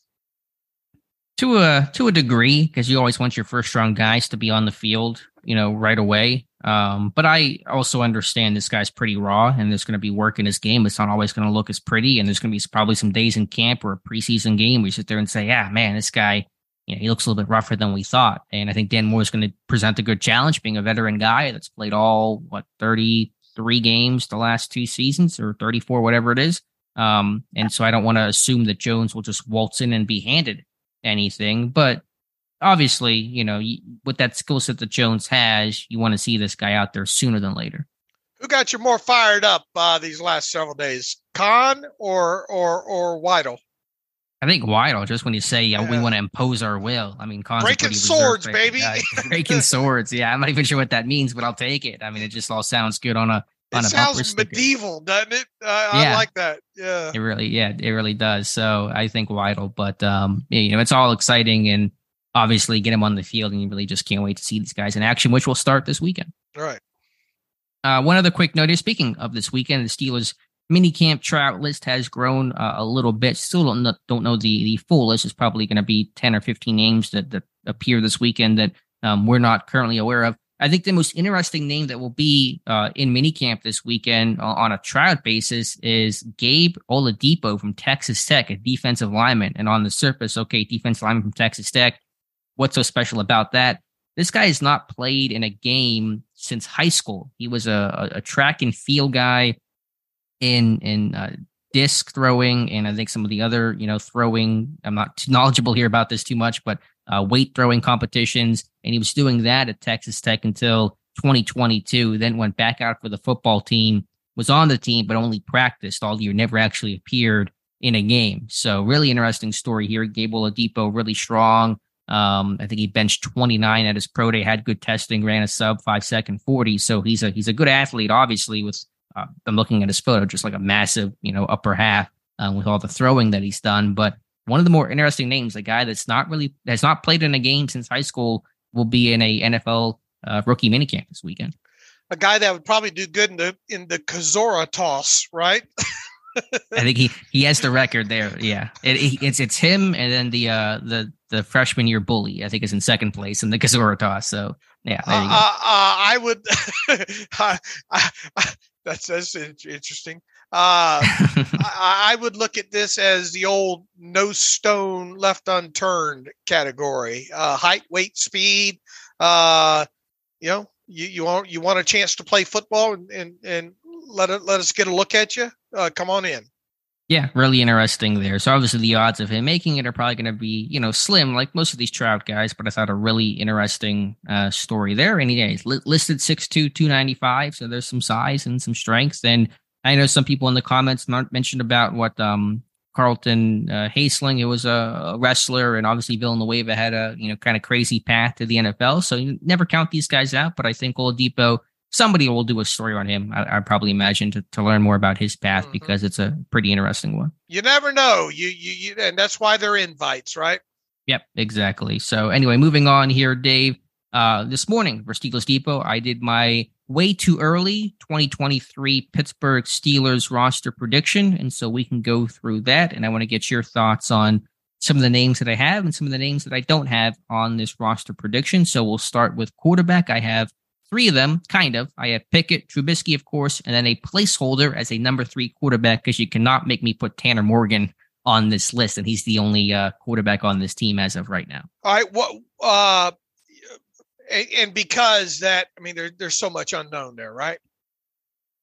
To a to a degree because you always want your first round guys to be on the field you know right away. Um, but i also understand this guy's pretty raw and there's going to be work in his game. It's not always going to look as pretty and there's going to be probably some days in camp or a preseason game where you sit there and say yeah man this guy you know, he looks a little bit rougher than we thought. And i think dan moore is going to present a good challenge being a veteran guy that's played all what 33 games the last two seasons or 34 whatever it is. Um, and so i don't want to assume that jones will just waltz in and be handed anything. But obviously, you know, with that skill set that Jones has, you want to see this guy out there sooner than later. Who got you more fired up uh, these last several days, Khan or or or Weidl? I think Weidl. Just when you say yeah, yeah. we want to impose our will, I mean, Khan's breaking swords, baby, breaking swords. Yeah, I'm not even sure what that means, but I'll take it. I mean, it just all sounds good on a it sounds medieval, doesn't it? I, yeah. I like that. Yeah, it really, yeah, it really does. So I think Weidl, but um, you know, it's all exciting and obviously get him on the field, and you really just can't wait to see these guys in action, which will start this weekend. All right. Uh, one other quick note: is speaking of this weekend, the Steelers mini camp tryout list has grown uh, a little bit. Still don't know, don't know the the full list. Is probably going to be ten or fifteen names that that appear this weekend that um, we're not currently aware of. I think the most interesting name that will be uh, in minicamp this weekend on a tryout basis is Gabe Oladipo from Texas Tech, a defensive lineman. And on the surface, okay, defensive lineman from Texas Tech. What's so special about that? This guy has not played in a game since high school. He was a, a track and field guy in in uh, disc throwing, and I think some of the other you know throwing. I'm not knowledgeable here about this too much, but uh, weight throwing competitions, and he was doing that at Texas Tech until 2022. Then went back out for the football team, was on the team, but only practiced all year, never actually appeared in a game. So really interesting story here. Gabe Oladipo really strong. Um, I think he benched 29 at his pro day, had good testing, ran a sub five second 40. So he's a he's a good athlete, obviously. With uh, I'm looking at his photo, just like a massive, you know, upper half um, with all the throwing that he's done. But one of the more interesting names, a guy that's not really has not played in a game since high school, will be in a NFL uh, rookie minicamp this weekend. A guy that would probably do good in the in the Kozora toss, right? I think he he has the record there. Yeah, it, it's it's him and then the uh the the freshman year bully. I think is in second place in the Kozora toss. So yeah, uh, uh, uh, I would. I, I, that's that's interesting. Uh, I, I, would look at this as the old no stone left unturned category. Uh, height, weight, speed. Uh, you know, you, you want you want a chance to play football and and, and let it let us get a look at you. Uh, come on in. Yeah, really interesting there. So obviously the odds of him making it are probably going to be, you know, slim like most of these Trout guys, but I thought a really interesting uh, story there. Yeah, listed 6'2", 295, so there's some size and some strength. And I know some people in the comments mentioned about what um, Carlton uh, Haselrig, it was a, wrestler, and obviously Villanueva had a you know kind of crazy path to the NFL. So you never count these guys out, but I think Oladipo, somebody will do a story on him. I, I probably imagine to, to learn more about his path mm-hmm. because it's a pretty interesting one. You never know, you, you you and that's why they're invites, right? Yep, exactly. So anyway, moving on here, Dave. Uh, this morning for Steelers Depot, I did my way too early 2023 Pittsburgh Steelers roster prediction. And so we can go through that. And I want to get your thoughts on some of the names that I have and some of the names that I don't have on this roster prediction. So we'll start with quarterback. I have three of them, kind of. I have Pickett, Trubisky, of course, and then a placeholder as a number three quarterback because you cannot make me put Tanner Morgan on this list, and he's the only uh, quarterback on this team as of right now. All right. What uh, and because that, I mean, there, there's so much unknown there, right?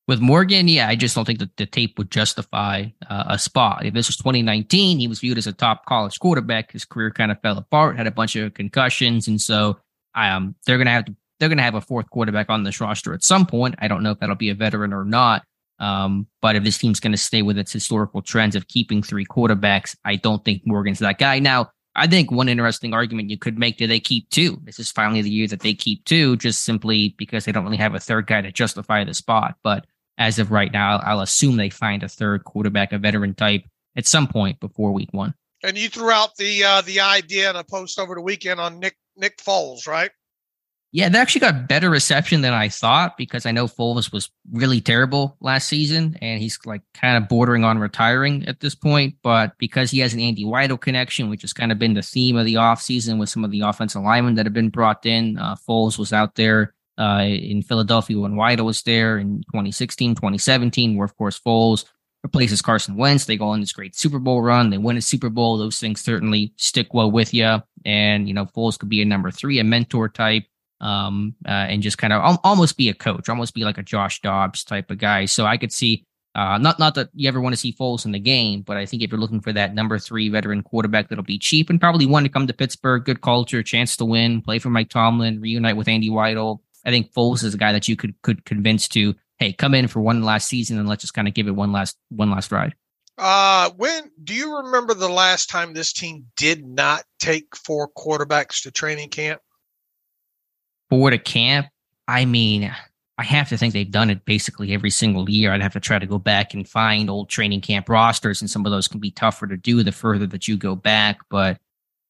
With Morgan, yeah, I just don't think that the tape would justify uh, a spot. If this was 2019, he was viewed as a top college quarterback. His career kind of fell apart, had a bunch of concussions, and so um, they're gonna have to they're gonna have a fourth quarterback on this roster at some point. I don't know if that'll be a veteran or not. Um, but if this team's going to stay with its historical trends of keeping three quarterbacks, I don't think Morgan's that guy. Now, I think one interesting argument you could make: Do they keep two? This is finally the year that they keep two, just simply because they don't really have a third guy to justify the spot. But as of right now, I'll assume they find a third quarterback, a veteran type, at some point before week one. And you threw out the uh, the idea in a post over the weekend on Nick Nick Foles, right? Yeah, they actually got better reception than I thought because I know Foles was really terrible last season and he's like kind of bordering on retiring at this point. But because he has an Andy Weidl connection, which has kind of been the theme of the offseason with some of the offensive linemen that have been brought in, uh, Foles was out there uh, in Philadelphia when Weidl was there in 2016, 2017, where of course Foles replaces Carson Wentz. They go on this great Super Bowl run. They win a Super Bowl. Those things certainly stick well with you. And, you know, Foles could be a number three, a mentor type um, uh, and just kind of al- almost be a coach, almost be like a Josh Dobbs type of guy. So I could see, uh, not not that you ever want to see Foles in the game, but I think if you're looking for that number three veteran quarterback that'll be cheap and probably want to come to Pittsburgh, good culture, chance to win, play for Mike Tomlin, reunite with Andy Weidl. I think Foles is a guy that you could could convince to, hey, come in for one last season and let's just kind of give it one last one last ride. Uh, when do you remember the last time this team did not take four quarterbacks to training camp? For the camp, I mean, I have to think they've done it basically every single year. I'd have to try to go back and find old training camp rosters, and some of those can be tougher to do the further that you go back. But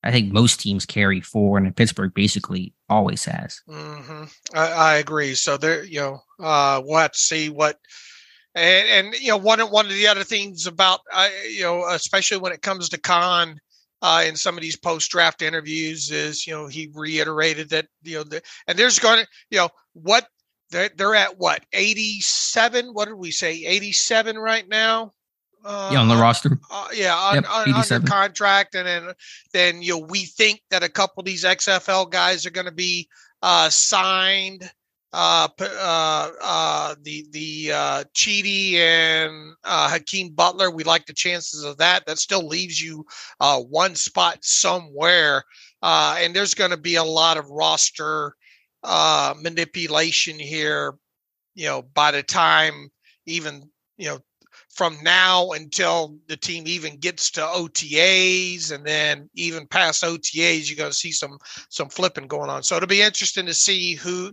I think most teams carry four, and Pittsburgh basically always has. Mm-hmm. I, I, agree. So there, you know, uh, we'll have to see what. And, and you know, one one of the other things about, uh, you know, especially when it comes to Khan, uh, in some of these post draft interviews is you know he reiterated that you know the, and there's going to you know what they're, they're at what 87 what did we say 87 right now? Uh, yeah on the roster. uh, yeah on, yep, on, under contract and then then you know we think that a couple of these xfl guys are going to be uh, signed uh, uh, uh, the the uh, Chidi and uh, Hakeem Butler. We like the chances of that. That still leaves you uh, one spot somewhere, uh, and there's going to be a lot of roster uh, manipulation here. You know, by the time even you know from now until the team even gets to OTAs and then even past OTAs, you're going to see some some flipping going on. So it'll be interesting to see who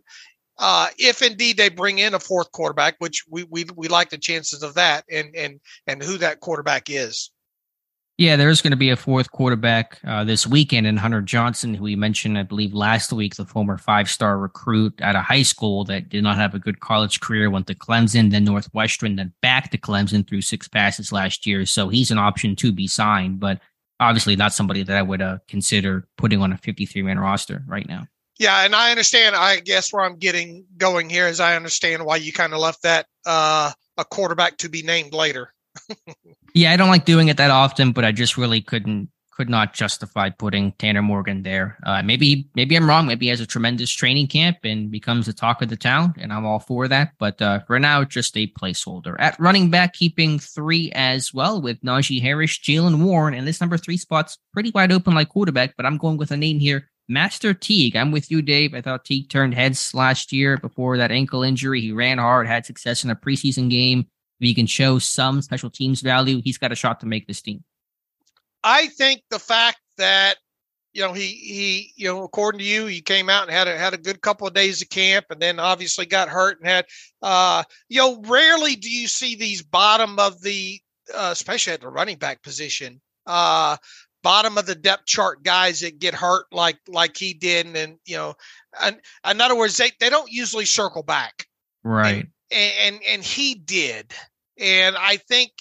uh, if indeed they bring in a fourth quarterback, which we, we we like the chances of that, and and and who that quarterback is. Yeah, there's going to be a fourth quarterback uh, this weekend, and Hunter Johnson, who we mentioned, I believe, last week, the former five-star recruit out of high school that did not have a good college career, went to Clemson, then Northwestern, then back to Clemson through six passes last year. So he's an option to be signed, but obviously not somebody that I would uh, consider putting on a 53-man roster right now. Yeah, and I understand. I guess where I'm getting going here is I understand why you kind of left that uh, a quarterback to be named later. yeah, I don't like doing it that often, but I just really couldn't could not justify putting Tanner Morgan there. Uh, maybe maybe I'm wrong. Maybe he has a tremendous training camp and becomes the talk of the town, and I'm all for that. But uh, for now, just a placeholder. At running back, keeping three as well with Najee Harris, Jaylen Warren, and this number three spot's pretty wide open like quarterback. But I'm going with a name here, Master Teague. I'm with you, Dave. I thought Teague turned heads last year before that ankle injury. He ran hard, had success in a preseason game. If he can show some special teams value, he's got a shot to make this team. I think the fact that you know he he you know according to you he came out and had a had a good couple of days of camp and then obviously got hurt and had uh you know rarely do you see these bottom of the uh, especially at the running back position uh bottom of the depth chart guys that get hurt like like he did. And, and you know and in other words they, they don't usually circle back. Right. and, and and he did. And i think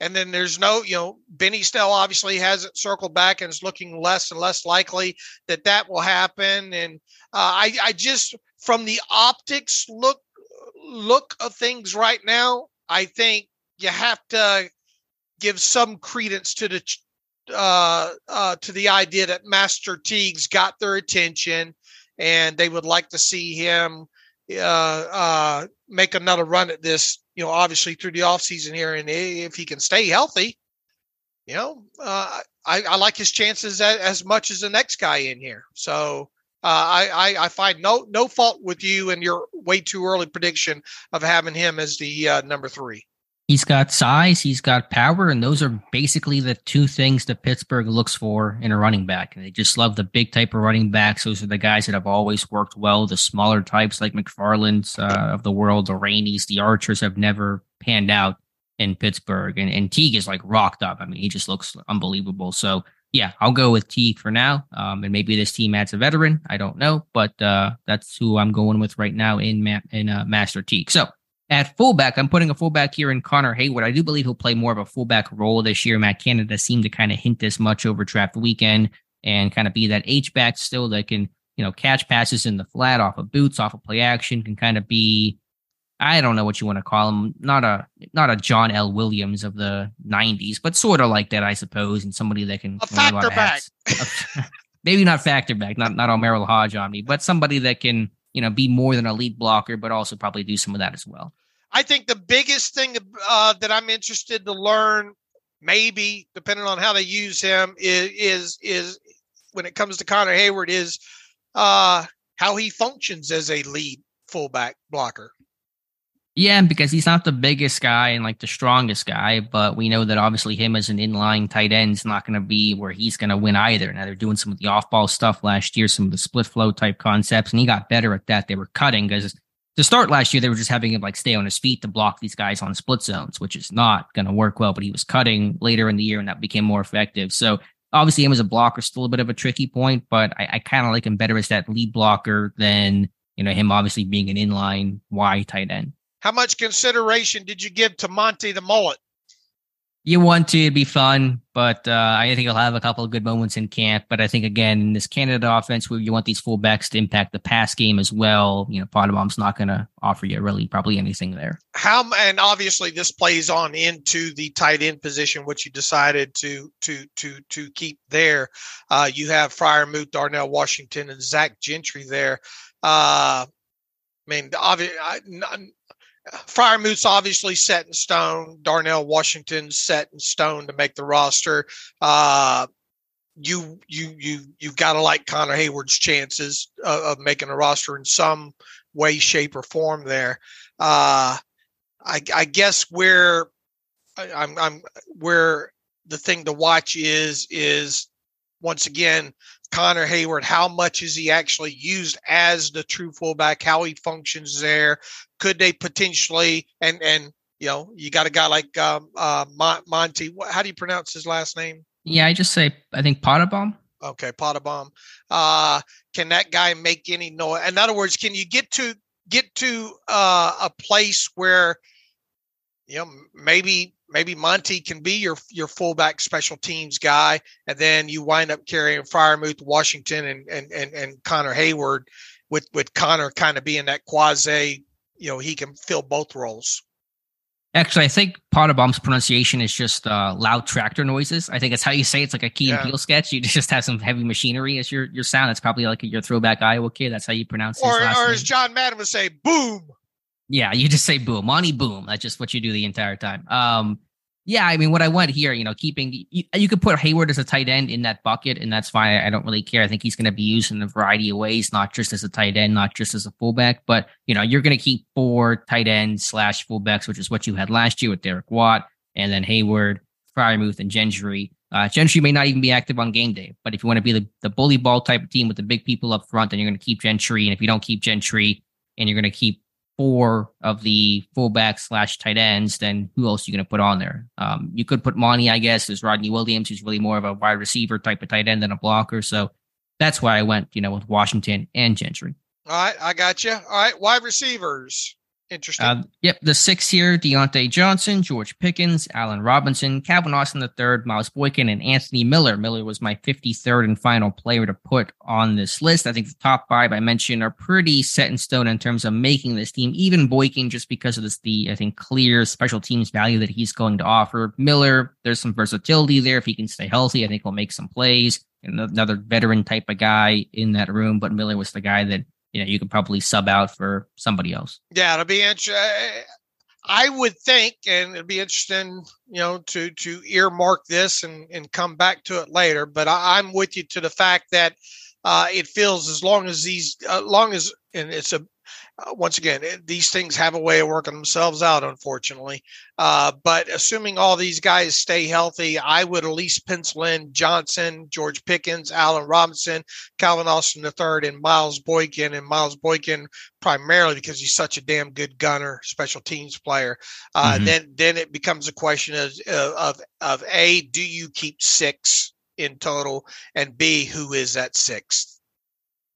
and then there's no, you know, Benny Snell obviously hasn't circled back and is looking less and less likely that that will happen. And uh, I, I just, from the optics look look of things right now, I think you have to give some credence to the uh, uh, to the idea that Master Teague's got their attention, and they would like to see him uh, uh, make another run at this you know, obviously through the offseason here. And if he can stay healthy, you know, uh, I, I, like his chances as, as, much as the next guy in here. So uh, I, I, I, find no no fault with you and your way too early prediction of having him as the number three. He's got size, he's got power, and those are basically the two things that Pittsburgh looks for in a running back. And they just love the big type of running backs. Those are the guys that have always worked well. The smaller types like McFarland's uh, of the world, the Rainey's, the Archers have never panned out in Pittsburgh. And, and Teague is like rocked up. I mean, he just looks unbelievable. So yeah, I'll go with Teague for now. Um, and maybe this team adds a veteran. I don't know, but uh, that's who I'm going with right now in Ma- in uh, Master Teague. So at fullback, I'm putting a fullback here in Connor Heyward. I do believe he'll play more of a fullback role this year. Matt Canada seemed to kind of hint this much over draft weekend and kind of be that H back still that can, you know, catch passes in the flat off of boots, off of play action, can kind of be, I don't know what you want to call him, not a not a John L. Williams of the '90s, but sort of like that, I suppose, and somebody that can a factor back. Maybe not factor back, not not on Merril Hoge on me, but somebody that can you know, be more than a lead blocker, but also probably do some of that as well. I think the biggest thing uh, that I'm interested to learn, maybe depending on how they use him, is is, is when it comes to Connor Heyward is uh, how he functions as a lead fullback blocker. Yeah, because he's not the biggest guy and like the strongest guy, but we know that obviously him as an inline tight end is not going to be where he's going to win either. Now they're doing some of the off ball stuff last year, some of the split flow type concepts, and he got better at that. They were cutting because to start last year, they were just having him like stay on his feet to block these guys on split zones, which is not going to work well, but he was cutting later in the year and that became more effective. So obviously him as a blocker is still a bit of a tricky point, but I, I kind of like him better as that lead blocker than, you know, him obviously being an inline Y tight end. How much consideration did you give to Monty the Mullet? You want to, it'd be fun, but uh, I think he'll have a couple of good moments in camp. But I think again, in this Canada offense, where you want these fullbacks to impact the pass game as well, you know, Pottebaum's not going to offer you really probably anything there. How and obviously this plays on into the tight end position, which you decided to to to to keep there. Uh, you have Freiermuth, Darnell Washington, and Zach Gentry there. Uh, I mean, obviously, Freiermuth's obviously set in stone. Darnell Washington's set in stone to make the roster. Uh, you you you you've got to like Connor Heyward's chances of, of, making a roster in some way, shape, or form. There, uh, I, I guess where I'm I'm where the thing to watch is is once again Connor Heyward, how much is he actually used as the true fullback, how he functions there. Could they potentially, and, and, you know, you got a guy like um, uh, Monty. How do you pronounce his last name? Yeah, I just say, I think Pottebaum. Okay, Pottebaum. Uh, can that guy make any noise? In other words, can you get to get to uh, a place where you know, maybe maybe Monty can be your your fullback special teams guy, and then you wind up carrying Freiermuth, Washington, and and and, and Connor Heyward, with with Connor kind of being that quasi, you know, he can fill both roles. Actually, I think Pottebaum's pronunciation is just uh, loud tractor noises. I think it's how you say it. it's like a Key and Peele sketch. You just have some heavy machinery as your your sound. It's probably like your throwback Iowa kid. That's how you pronounce it. Or, or as John Madden would say, boom. Yeah, you just say boom, money boom. That's just what you do the entire time. Um, yeah, I mean, what I want here, you know, keeping you, you could put Heyward as a tight end in that bucket, and that's fine. I don't really care. I think he's going to be used in a variety of ways, not just as a tight end, not just as a fullback. But you know, you're going to keep four tight ends slash fullbacks, which is what you had last year with Derek Watt, and then Heyward, Freiermuth, and Gentry. Uh, Gentry may not even be active on game day, but if you want to be the, the bully ball type of team with the big people up front, then you're going to keep Gentry. And if you don't keep Gentry, and you're going to keep four of the fullback slash tight ends, then who else are you going to put on there? Um, you could put Monty, I guess. There's Rodney Williams, who's really more of a wide receiver type of tight end than a blocker. So that's why I went, you know, with Washington and Gentry. All right, I got you. All right, wide receivers. Interesting. Uh, yep, the six here: Diontae Johnson, George Pickens, Allen Robinson, Calvin Austin III, Miles Boykin, and Anthony Miller. Miller was my 53rd and final player to put on this list. I think the top five I mentioned are pretty set in stone in terms of making this team. Even Boykin, just because of this, the I think clear special teams value that he's going to offer. Miller, there's some versatility there if he can stay healthy. I think he'll make some plays. Another veteran type of guy in that room, but Miller was the guy that you know you could probably sub out for somebody else. Yeah, it'll be interesting. I would think, and it'd be interesting, you know, to to earmark this and and come back to it later. But I, am with you to the fact that uh, it feels as long as these, uh, long as, and it's a uh, once again, these things have a way of working themselves out, unfortunately. Uh, but assuming all these guys stay healthy, I would at least pencil in Johnson, George Pickens, Allen Robinson, Calvin Austin III, and Miles Boykin. And Miles Boykin primarily because he's such a damn good gunner, special teams player. Uh, mm-hmm. Then, then it becomes a question of, of of a, do you keep six in total, and b, who is at sixth?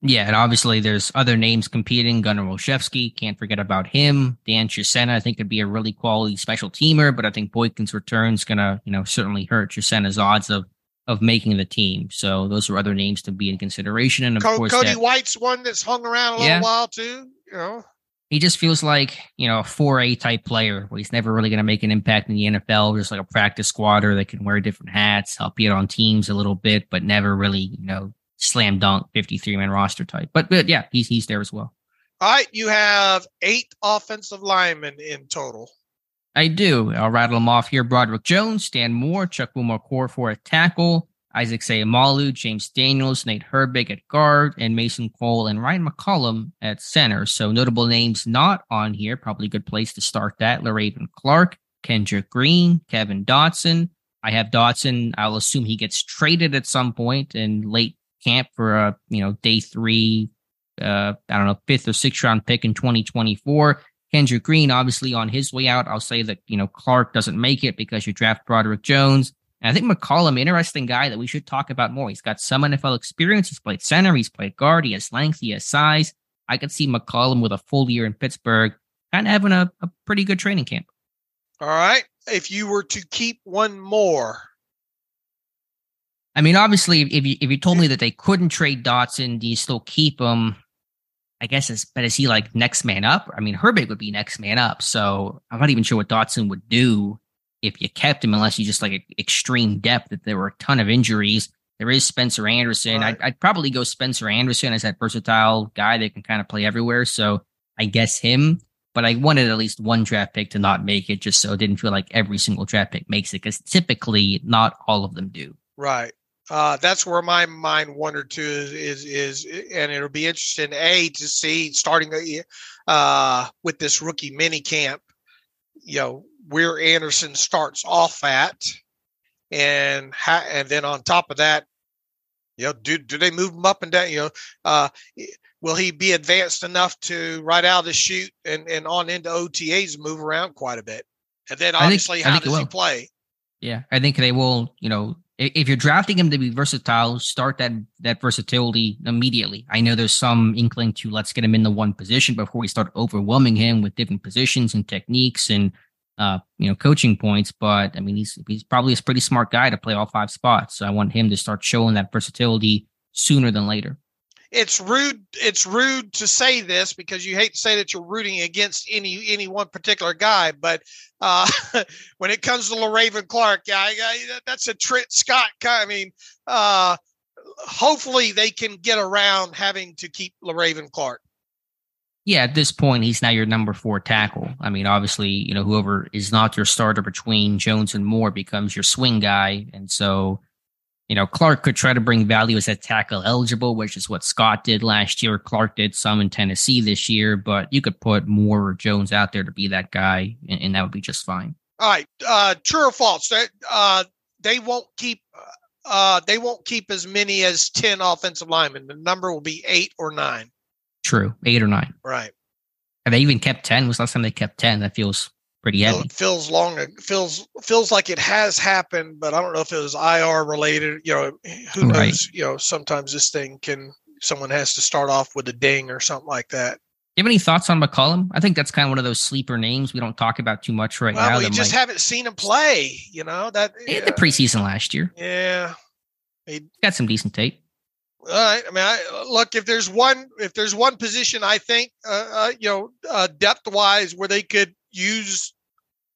Yeah, and obviously there's other names competing. Gunnar Olszewski, can't forget about him. Dan Chisena, I think could be a really quality special teamer, but I think Boykin's return is gonna, you know, certainly hurt Chisena's odds of of making the team. So those are other names to be in consideration. And of Co- course, Cody that, White's one that's hung around a little yeah, while too. You know, he just feels like you know a four A type player where he's never really going to make an impact in the NFL. Just like a practice squatter that can wear different hats, help you out on teams a little bit, but never really you know slam dunk 53 man roster type. But, but yeah, he's he's there as well. All right, you have eight offensive linemen in total. I do. I'll rattle them off here. Broderick Jones, Dan Moore, Chuck Wilmore for a tackle, Isaac Seumalo, James Daniels, Nate Herbig at guard, and Mason Cole and Ryan McCollum at center. So notable names not on here. Probably a good place to start that. Le'Raven Clark, Kendrick Green, Kevin Dotson. I have Dotson. I'll assume he gets traded at some point in late camp for a you know day three, uh, I don't know fifth or sixth round pick in 2024. Kendrick Green, obviously on his way out. I'll say that you know Clark doesn't make it because you draft Broderick Jones. And I think McCollum, interesting guy that we should talk about more. He's got some NFL experience. He's played center. He's played guard. He has length. He has size. I could see McCollum with a full year in Pittsburgh, kind of having a, a pretty good training camp. All right. If you were to keep one more, I mean, obviously, if you if you told me that they couldn't trade Dotson, do you still keep him? I guess, is, but is he like next man up? I mean, Herbig would be next man up. So I'm not even sure what Dotson would do if you kept him, unless you just like extreme depth. That there were a ton of injuries. There is Spencer Anderson. Right. I'd, I'd, probably go Spencer Anderson as that versatile guy that can kind of play everywhere. So I guess him. But I wanted at least one draft pick to not make it, just so it didn't feel like every single draft pick makes it, because typically not all of them do. Right. Uh, that's where my mind wandered to is, is, is and it'll be interesting a to see starting uh, with this rookie mini camp you know where anderson starts off at and and then on top of that you know do, do they move him up and down you know uh, will he be advanced enough to right out of the shoot and, and on into otas move around quite a bit? And then obviously think, how does he play? Yeah i think they will you know if you're drafting him to be versatile, start that that versatility immediately. I know there's some inkling to let's get him in the one position before we start overwhelming him with different positions and techniques and uh, you know, coaching points. But I mean, he's he's probably a pretty smart guy to play all five spots. So I want him to start showing that versatility sooner than later. It's rude. It's rude to say this because you hate to say that you're rooting against any any one particular guy, but uh, when it comes to Le'Raven Clark, yeah, that's a Trent Scott. I mean, uh, hopefully they can get around having to keep Le'Raven Clark yeah, at this point, he's now your number four tackle. I mean, obviously, you know, whoever is not your starter between Jones and Moore becomes your swing guy. And so, you know, Clark could try to bring value as a tackle eligible, which is what Scott did last year. Clark did some in Tennessee this year, but you could put Moore or Jones out there to be that guy, and, and that would be just fine. All right. Uh, true or false? Uh, they won't keep. Uh, they won't keep as many as ten offensive linemen. The number will be eight or nine. True, eight or nine. Right. Have they even kept ten? Was last time they kept ten? That feels pretty heavy. It feels long. Feels feels like it has happened, but I don't know if it was IR related. You know, who knows? Right. You know, sometimes this thing can. Someone has to start off with a ding or something like that. Do you have any thoughts on McCollum? I think that's kind of one of those sleeper names we don't talk about too much right well, now. We just might... haven't seen him play. You know that he had the preseason last year. Yeah, he got some decent tape. All right. I mean, I, look if there's one if there's one position I think uh, uh, you know uh, depth wise where they could use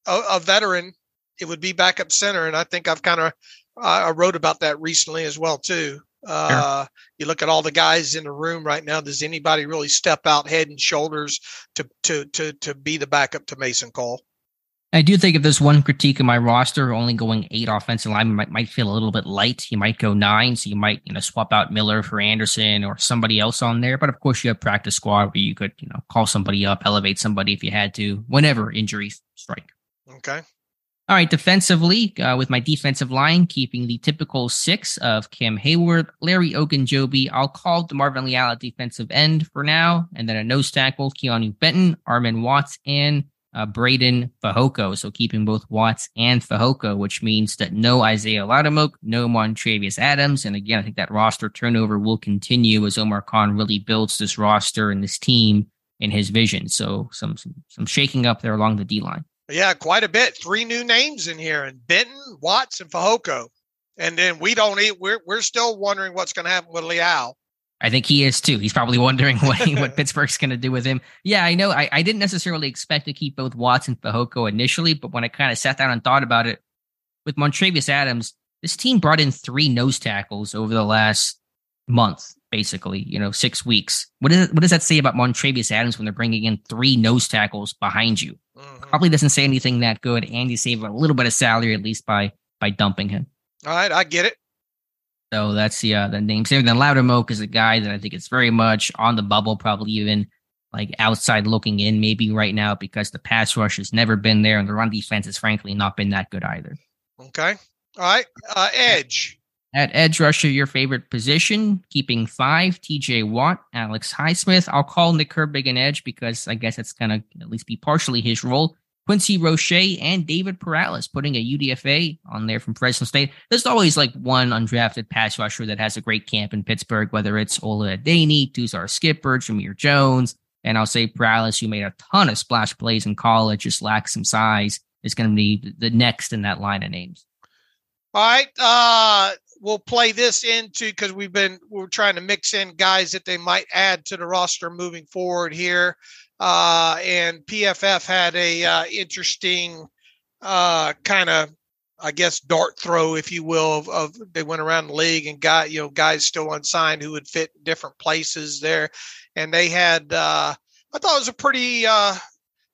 a, a, veteran, it would be backup center, and I think I've kind of I wrote about that recently as well too. Uh, sure. You look at all the guys in the room right now. Does anybody really step out head and shoulders to to to to be the backup to Mason Cole? I do think if there's one critique of my roster, only going eight offensive linemen might, might feel a little bit light. You might go nine, so you might you know swap out Miller for Anderson or somebody else on there. But of course, you have practice squad where you could you know call somebody up, elevate somebody if you had to, whenever injuries strike. Okay. All right, defensively, uh, with my defensive line keeping the typical six of Cam Heyward, Larry Ogunjobi. I'll call DeMarvin Leal at defensive end for now, and then a nose tackle, Keanu Benton, Armon Watts, and uh, Breiden Fehoko. So keeping both Watts and Fehoko, which means that no Isaiah Loudermilk, no Montravius Adams. And again, I think that roster turnover will continue as Omar Khan really builds this roster and this team in his vision. So some some, some shaking up there along the D line. Yeah, quite a bit. Three new names in here, and Benton, Watts, and Fehoko. And then we don't eat. We're we're still wondering what's going to happen with Leal. I think he is too. He's probably wondering what what Pittsburgh's going to do with him. Yeah, I know. I, I didn't necessarily expect to keep both Watts and Fehoko initially, but when I kind of sat down and thought about it, with Montravius Adams, this team brought in three nose tackles over the last month, basically. You know, six weeks. What is what does that say about Montravius Adams when they're bringing in three nose tackles behind you? Mm-hmm. Probably doesn't say anything that good. And you save a little bit of salary at least by by dumping him. All right, I get it. So that's the uh, the name. Same then Loudermilk is a guy that I think is very much on the bubble, probably even like outside looking in maybe right now because the pass rush has never been there and the run defense has frankly not been that good either. Okay. All right. Uh, edge. At edge rusher, your favorite position, keeping five, TJ Watt, Alex Highsmith. I'll call Nick Herbig an edge because I guess it's going to at least be partially his role. Quincy Roche and David Perales putting a UDFA on there from Fresno State. There's always like one undrafted pass rusher that has a great camp in Pittsburgh, whether it's Ola Adeniyi, Tuzar Skipper, Jamir Jones, and I'll say Perales, who made a ton of splash plays in college, just lacks some size, is going to be the next in that line of names. All right. Uh, we'll play this into because we've been we're trying to mix in guys that they might add to the roster moving forward here. Uh, and PFF had a uh, interesting uh, kind of, I guess, dart throw, if you will, of, of, they went around the league and got you know guys still unsigned who would fit different places there, and they had. Uh, I thought it was a pretty uh,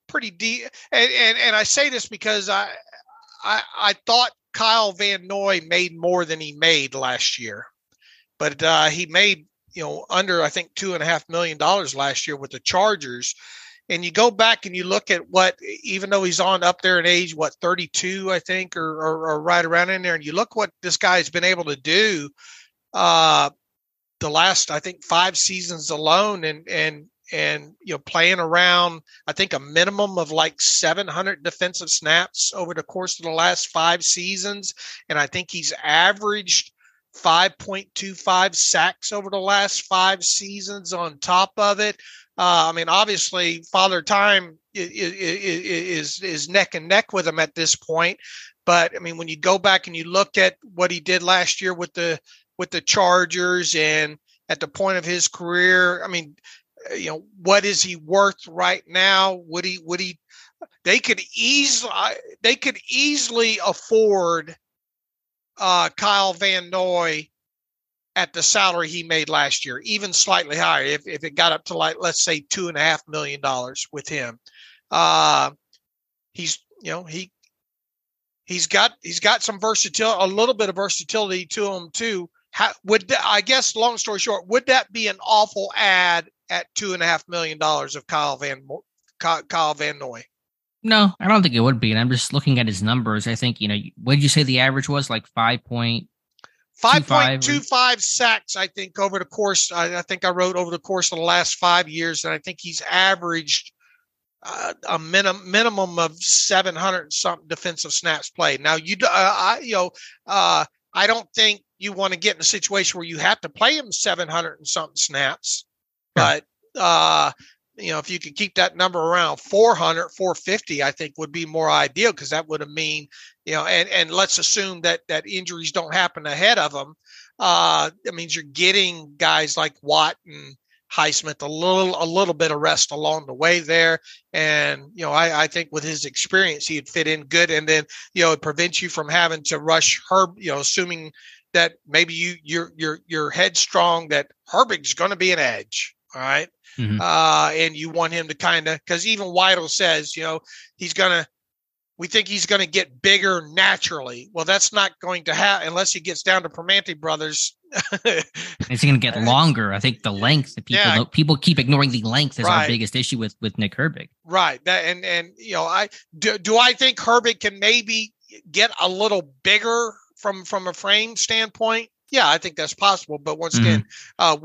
pretty deep, and, and and I say this because I I, I thought Kyle Van Noy made more than he made last year, but uh, he made you know under I think two and a half million dollars last year with the Chargers, and you go back and you look at what even though he's on up there in age what 32 i think or, or, or right around in there and you look what this guy's been able to do uh the last i think five seasons alone and and and you know playing around i think a minimum of like 700 defensive snaps over the course of the last five seasons. And i think he's averaged 5.25 sacks over the last five seasons on top of it Uh, I mean, obviously, Father Time is, is is neck and neck with him at this point. But I mean, when you go back and you look at what he did last year with the with the Chargers and at the point of his career, I mean, you know, what is he worth right now? Would he would he they could easily they could easily afford uh, Kyle Van Noy at the salary he made last year, even slightly higher. If if it got up to like let's say two and a half million dollars with him, uh, he's you know he he's got he's got some versatility, a little bit of versatility to him too. How, would I guess? Long story short, would that be an awful ad at two and a half million dollars of Kyle Van Kyle Van Noy? No, I don't think it would be. And I'm just looking at his numbers. I think you know what did you say the average was like five point five point two five sacks. I think over the course. I, I, think I wrote over the course of the last five years, and I think he's averaged uh, a minimum minimum of seven hundred something defensive snaps played. Now you, uh, I, you know, uh, I don't think you want to get in a situation where you have to play him seven hundred and something snaps, but uh, you know, if you could keep that number around 400, 450, I think would be more ideal because that would have mean, you know, and, and let's assume that that injuries don't happen ahead of them. Uh, that means you're getting guys like Watt and Highsmith a little a little bit of rest along the way there. And, you know, I, I think with his experience, he'd fit in good. And then, you know, it prevents you from having to rush Herb, you know, assuming that maybe you you're you're you're headstrong that Herbig's going to be an edge. All right. Mm-hmm. Uh, and you want him to kind of, because even Weidl says, you know, he's going to, we think he's going to get bigger naturally. Well, that's not going to happen unless he gets down to Primanti Brothers. Is he going to get longer? I think the length. People yeah. people keep ignoring the length is right. our biggest issue with with Nick Herbig. Right. That and and you know, I do. Do I think Herbig can maybe get a little bigger from from a frame standpoint? Yeah, I think that's possible. But once mm-hmm. again, uh,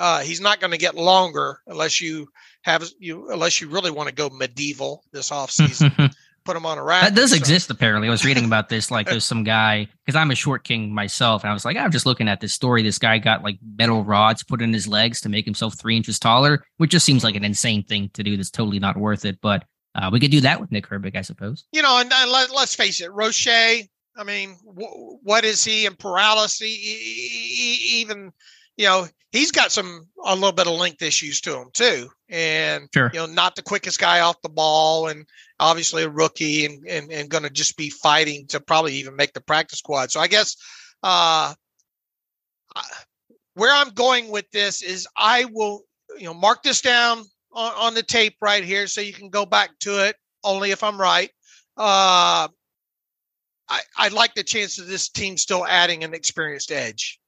uh, he's not going to get longer unless you have you unless you really want to go medieval this offseason. put him on a rack. That does so. exist apparently. I was reading about this. Like there's some guy because I'm a short king myself, and I was like, I'm just looking at this story. This guy got like metal rods put in his legs to make himself three inches taller, which just seems like an insane thing to do. That's totally not worth it. But uh, we could do that with Nick Herbig, I suppose. You know, and, and let, us face it, Roche. I mean, w- what is he in paralysis? even you know, he's got some a little bit of length issues to him too, and sure. you know, not the quickest guy off the ball, and obviously a rookie, and and, and going to just be fighting to probably even make the practice squad. So I guess uh, where I'm going with this is I will you know mark this down on, on the tape right here so you can go back to it only if I'm right. Uh, I, I like the chance of this team still adding an experienced edge.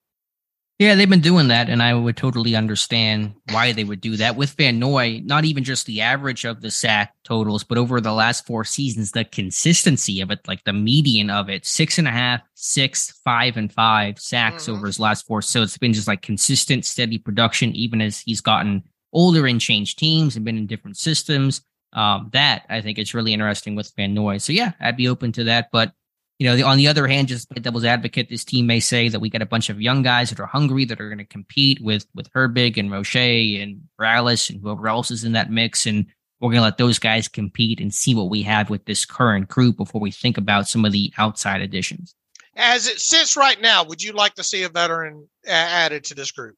Yeah, they've been doing that, and I would totally understand why they would do that with Van Noy. Not even just the average of the sack totals, but over the last four seasons, the consistency of it, like the median of it, six and a half, six, five, and five sacks mm-hmm. over his last four. So it's been just like consistent, steady production, even as he's gotten older and changed teams and been in different systems. Um, that I think is really interesting with Van Noy. So yeah, I'd be open to that, but you know, the, on the other hand, just play devil's advocate, this team may say that we got a bunch of young guys that are hungry that are going to compete with with Herbig and Roche and Morales and whoever else is in that mix, and we're going to let those guys compete and see what we have with this current group before we think about some of the outside additions. As it sits right now, would you like to see a veteran added to this group?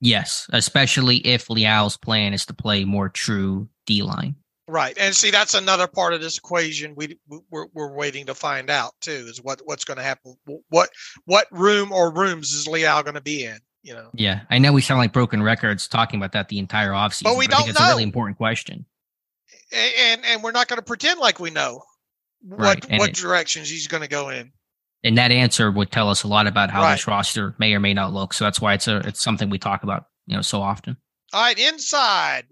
Yes, especially if Leal's plan is to play more true D line. Right, and see that's another part of this equation we we're, we're waiting to find out too is what what's going to happen. What what room or rooms is Leal going to be in? You know. Yeah, I know we sound like broken records talking about that the entire offseason, but we but don't it's know. a really important question. And and we're not going to pretend like we know right. what what it, directions he's going to go in. And that answer would tell us a lot about how right. this roster may or may not look. So that's why it's a it's something we talk about you know so often. All right, inside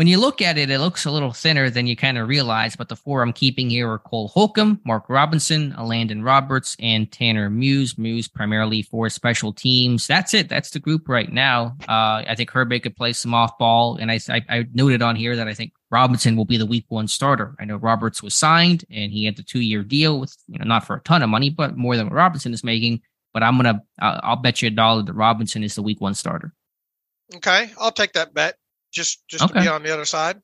when you look at it, it looks a little thinner than you kind of realize. But the four I'm keeping here are Cole Holcomb, Mark Robinson, Landon Roberts, and Tanner Muse. Muse primarily for special teams. That's it. That's the group right now. Uh, I think Herbig could play some off ball, and I, I, I noted on here that I think Robinson will be the week one starter. I know Roberts was signed and he had the two year deal with you know not for a ton of money, but more than what Robinson is making. But I'm gonna I'll bet you a dollar that Robinson is the week one starter. Okay, I'll take that bet. Just just okay. to be on the other side.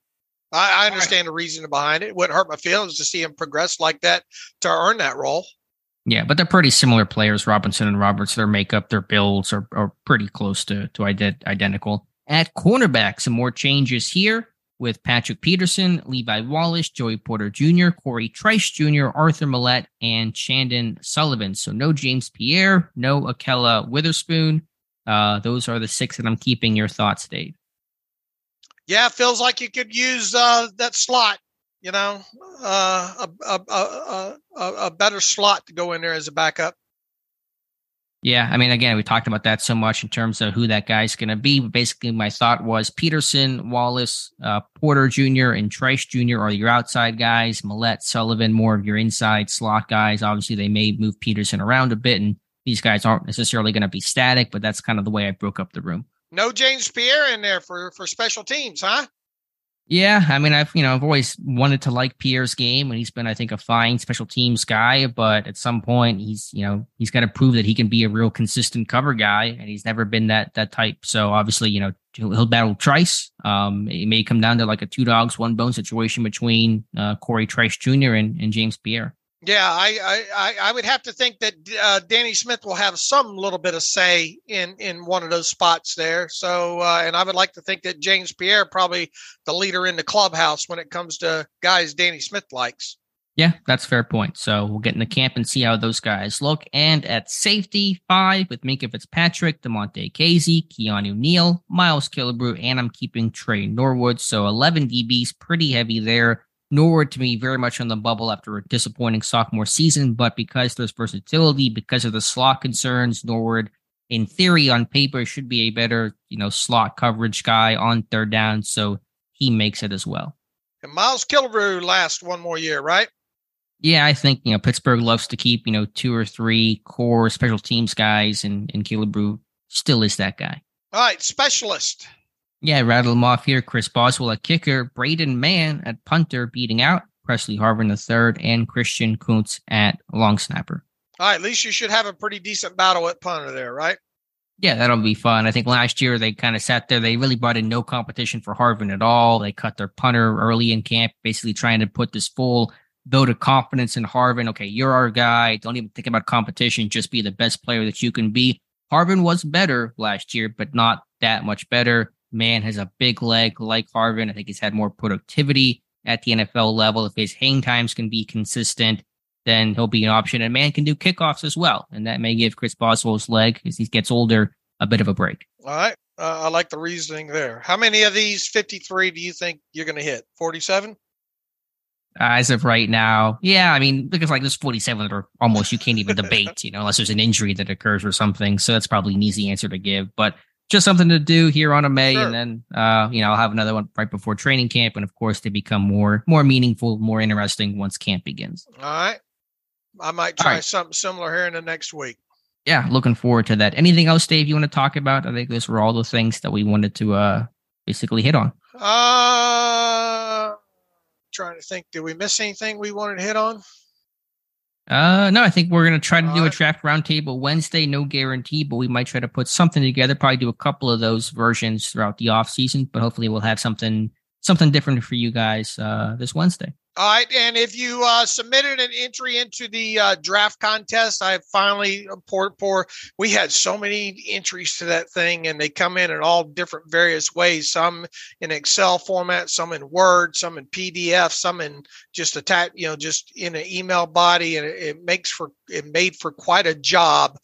I, I understand right. the reason behind it. it. Wouldn't hurt my feelings to see him progress like that to earn that role. Yeah, but they're pretty similar players, Robinson and Roberts. Their makeup, their builds are, are pretty close to, to ident- identical. At cornerback, some more changes here with Patrick Peterson, Levi Wallace, Joey Porter Jr., Corey Trice Jr., Arthur Maulet, and Chandon Sullivan. So no James Pierre, no Ahkello Witherspoon. Uh, those are the six that I'm keeping. Your thoughts, Dave? Yeah, feels like you could use uh, that slot. You know, uh, a, a, a, a better slot to go in there as a backup. Yeah, I mean, again, we talked about that so much in terms of who that guy's going to be. Basically, my thought was Peterson, Wallace, uh, Porter Jr., and Trice Jr. are your outside guys. Maulet, Sullivan, more of your inside slot guys. Obviously, they may move Peterson around a bit, and these guys aren't necessarily going to be static, but that's kind of the way I broke up the room. No James Pierre in there for for special teams, huh? Yeah, I mean, I've you know I've always wanted to like Pierre's game, and he's been I think a fine special teams guy. But at some point, he's you know he's got to prove that he can be a real consistent cover guy, and he's never been that that type. So obviously, you know he'll, he'll battle Trice. Um, it may come down to like a two dogs one bone situation between uh, Cory Trice Jr. and, and James Pierre. Yeah, I, I, I would have to think that uh, Danny Smith will have some little bit of say in in one of those spots there. So, uh, and I would like to think that James Pierre probably the leader in the clubhouse when it comes to guys Danny Smith likes. Yeah, that's fair point. So we'll get in the camp and see how those guys look. And at safety, five with Minkah Fitzpatrick, Damontae Kazee, Keanu Neal, Miles Killebrew, and I'm keeping Tre Norwood. So 11 DBs, pretty heavy there. Norwood to me very much on the bubble after a disappointing sophomore season, but because there's versatility, because of the slot concerns, Norwood, in theory, on paper, should be a better, you know, slot coverage guy on third down. So he makes it as well. And Miles Killebrew lasts one more year, right? Yeah, I think you know Pittsburgh loves to keep you know two or three core special teams guys, and and Killebrew still is that guy. All right, specialist. Yeah, rattle them off here. Chris Boswell at kicker, Braden Mann at punter, beating out Pressley Harvin the third, and Christian Kuntz at long snapper. All right, at least you should have a pretty decent battle at punter there, right? Yeah, that'll be fun. I think last year they kind of sat there. They really brought in no competition for Harvin at all. They cut their punter early in camp, basically trying to put this full vote of confidence in Harvin. Okay, you're our guy. Don't even think about competition. Just be the best player that you can be. Harvin was better last year, but not that much better. Mann has a big leg like Harvin. I think he's had more productivity at the NFL level. If his hang times can be consistent, then he'll be an option. And Mann can do kickoffs as well. And that may give Chris Boswell's leg, as he gets older, a bit of a break. All right. Uh, I like the reasoning there. How many of these 53 do you think you're going to hit? 47? as of right now, yeah, I mean, because like there's 47 or almost you can't even debate, you know, unless there's an injury that occurs or something. So that's probably an easy answer to give. But just something to do here on a May, sure. and then uh, you know I'll have another one right before training camp, and of course they become more more meaningful, more interesting once camp begins. All right, I might try right. something similar here in the next week. Yeah, looking forward to that. Anything else, Dave? You want to talk about? I think those were all the things that we wanted to uh, basically hit on. Uh, trying to think. Did we miss anything we wanted to hit on? Uh, no, I think we're going to try to do a draft roundtable Wednesday. No guarantee, but we might try to put something together. Probably do a couple of those versions throughout the off season, but hopefully we'll have something something different for you guys uh, this Wednesday. All right, and if you uh, submitted an entry into the uh, draft contest, I finally uh, poured pour. We had so many entries to that thing, and they come in in all different various ways. Some in Excel format, some in Word, some in PDF, some in just a type, you know, just in an email body, and it, it makes for it made for quite a job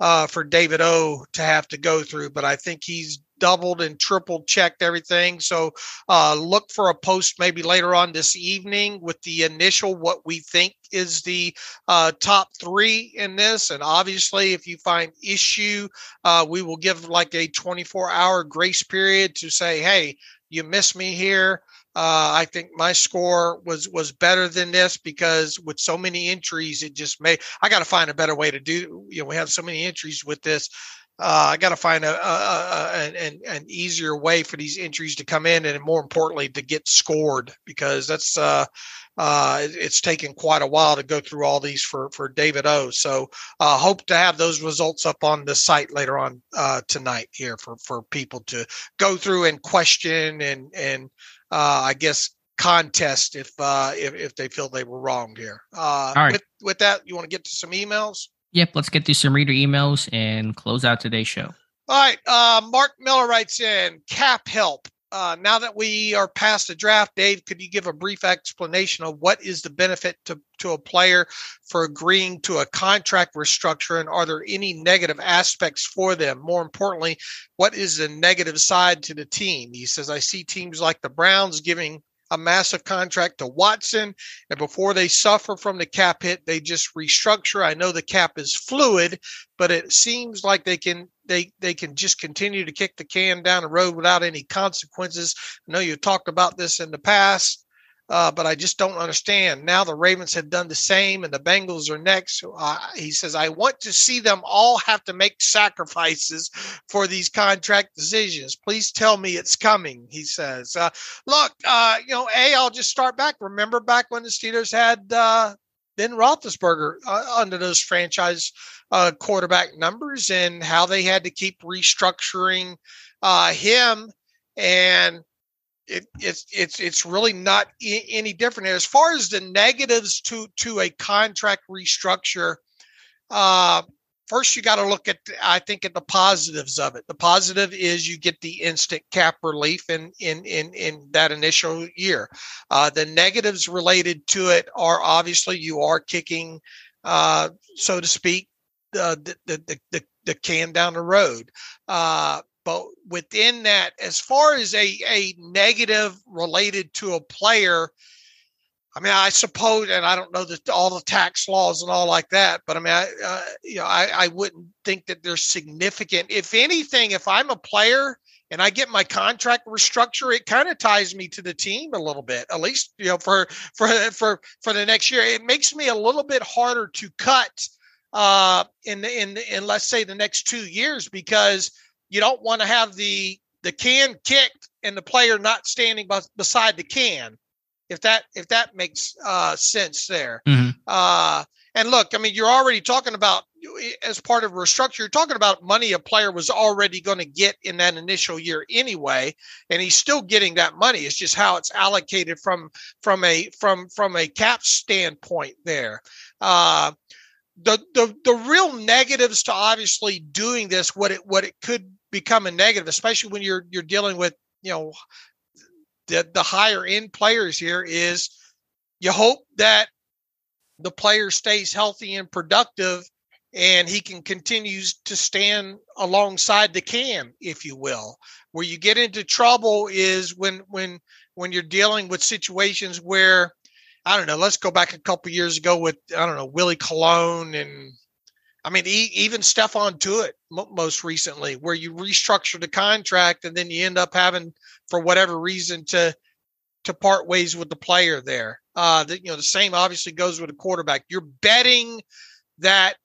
uh, for David O to have to go through. But I think he's doubled and triple checked everything. So uh, look for a post maybe later on this evening with the initial what we think is the uh, top three in this. And obviously, if you find issue, uh, we will give like a 24 hour grace period to say, hey, you missed me here. Uh, I think my score was was better than this because with so many entries, it just may. I got to find a better way to do. You know, we have so many entries with this uh, I got to find a, a, a, an, an easier way for these entries to come in, and more importantly, to get scored because that's uh, uh, it's taken quite a while to go through all these for for David O. So uh, hope to have those results up on the site later on uh, tonight here for for people to go through and question and and uh, I guess contest if uh, if if they feel they were wrong here. Uh, all right. With, with that, you want to get to some emails? Yep. Let's get to some reader emails and close out today's show. All right. Uh, Mark Miller writes in cap help uh, now that we are past the draft, Dave, could you give a brief explanation of what is the benefit to, to a player for agreeing to a contract restructure and are there any negative aspects for them? More importantly, what is the negative side to the team? He says, I see teams like the Browns giving a massive contract to Watson, and before they suffer from the cap hit, they just restructure. I know the cap is fluid, but it seems like they can they they can just continue to kick the can down the road without any consequences. I know you talked about this in the past, uh, but I just don't understand. Now the Ravens have done the same, and the Bengals are next. Uh, he says, I want to see them all have to make sacrifices for these contract decisions. Please tell me it's coming. He says, uh, Look, uh, you know, a I'll just start back. Remember back when the Steelers had uh, Ben Roethlisberger uh, under those franchise uh, quarterback numbers and how they had to keep restructuring uh, him. And it, it's it's it's really not I- any different. As far as the negatives to to a contract restructure, uh, first you got to look at I think at the positives of it. The positive is you get the instant cap relief in in in in that initial year. Uh, the negatives related to it are obviously you are kicking, uh, so to speak, the the the the, the can down the road. Uh, but within that, as far as a a negative related to a player. I mean, I suppose, and I don't know that all the tax laws and all like that, but I mean, I, uh, you know, I, I wouldn't think that they're significant. If anything, if I'm a player and I get my contract restructure, it kind of ties me to the team a little bit, at least, you know, for, for, for, for the next year. It makes me a little bit harder to cut uh, in in, in let's say the next two years, because you don't want to have the, the can kicked and the player not standing by, beside the can if that if that makes uh, sense there. Mhm. Uh, and look, I mean, you're already talking about as part of restructure. You're talking about money a player was already going to get in that initial year anyway, and he's still getting that money. It's just how it's allocated from from a from from a cap standpoint there. Uh, the the the real negatives to obviously doing this, what it what it could become a negative, especially when you're you're dealing with you know the, the higher end players here is you hope that the player stays healthy and productive and he can continue to stand alongside the can if you will. Where you get into trouble is when when when you're dealing with situations where i don't know let's go back a couple years ago with i don't know Willie Colon and I mean, e- even Stephon Tuitt mo- most recently, where you restructure the contract and then you end up having, for whatever reason, to to part ways with the player there. Uh, the, you know, the same obviously goes with a quarterback. You're betting that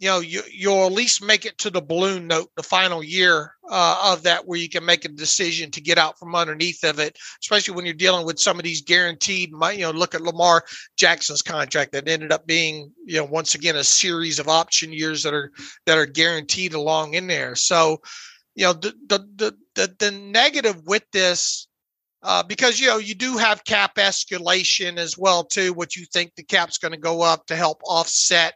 you know you you'll at least make it to the balloon note the final year uh, of that where you can make a decision to get out from underneath of it especially when you're dealing with some of these guaranteed you know look at lamar jackson's contract that ended up being you know once again a series of option years that are that are guaranteed along in there. So you know the the the, the, the negative with this uh, because you know you do have cap escalation as well too what you think the cap's going to go up to help offset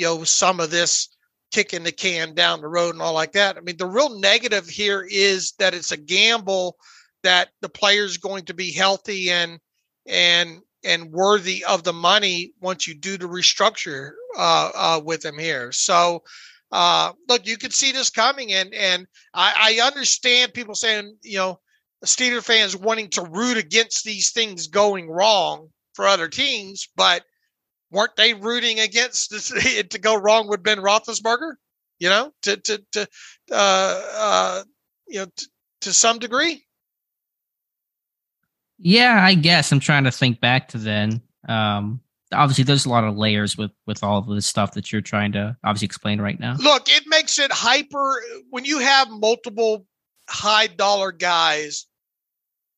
you know some of this kicking the can down the road and all like that. I mean, the real negative here is that it's a gamble that the player's going to be healthy and and and worthy of the money once you do the restructure uh, uh, with them here. So uh, look, you can see this coming, and and I, I understand people saying you know Steeler fans wanting to root against these things going wrong for other teams, but weren't they rooting against this, it to go wrong with Ben Roethlisberger? You know, to to to uh, uh, you know to, to some degree. Yeah, I guess I'm trying to think back to then. Um, obviously, there's a lot of layers with with all of this stuff that you're trying to obviously explain right now. Look, it makes it hyper when you have multiple high dollar guys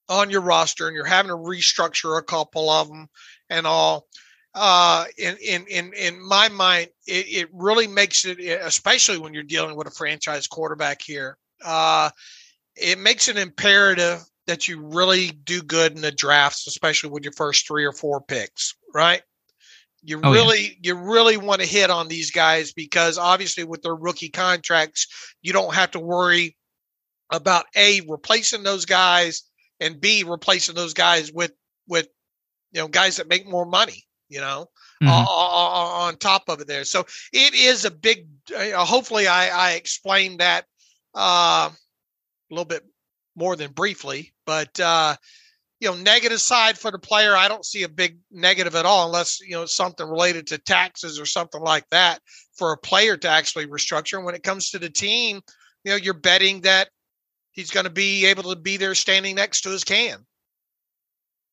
on your roster and you're having to restructure a couple of them and all uh in in in in my mind it, it really makes it especially when you're dealing with a franchise quarterback here uh it makes it imperative that you really do good in the drafts especially with your first three or four picks right you Oh, yeah. really you really want to hit on these guys because obviously with their rookie contracts you don't have to worry about a replacing those guys and b replacing those guys with with you know guys that make more money you know Mhm. uh, on, on top of it there so it is a big uh, hopefully i i explained that uh a little bit more than briefly but uh you know negative side for the player i don't see a big negative at all unless you know something related to taxes or something like that for a player to actually restructure and when it comes to the team you know you're betting that he's going to be able to be there standing next to his can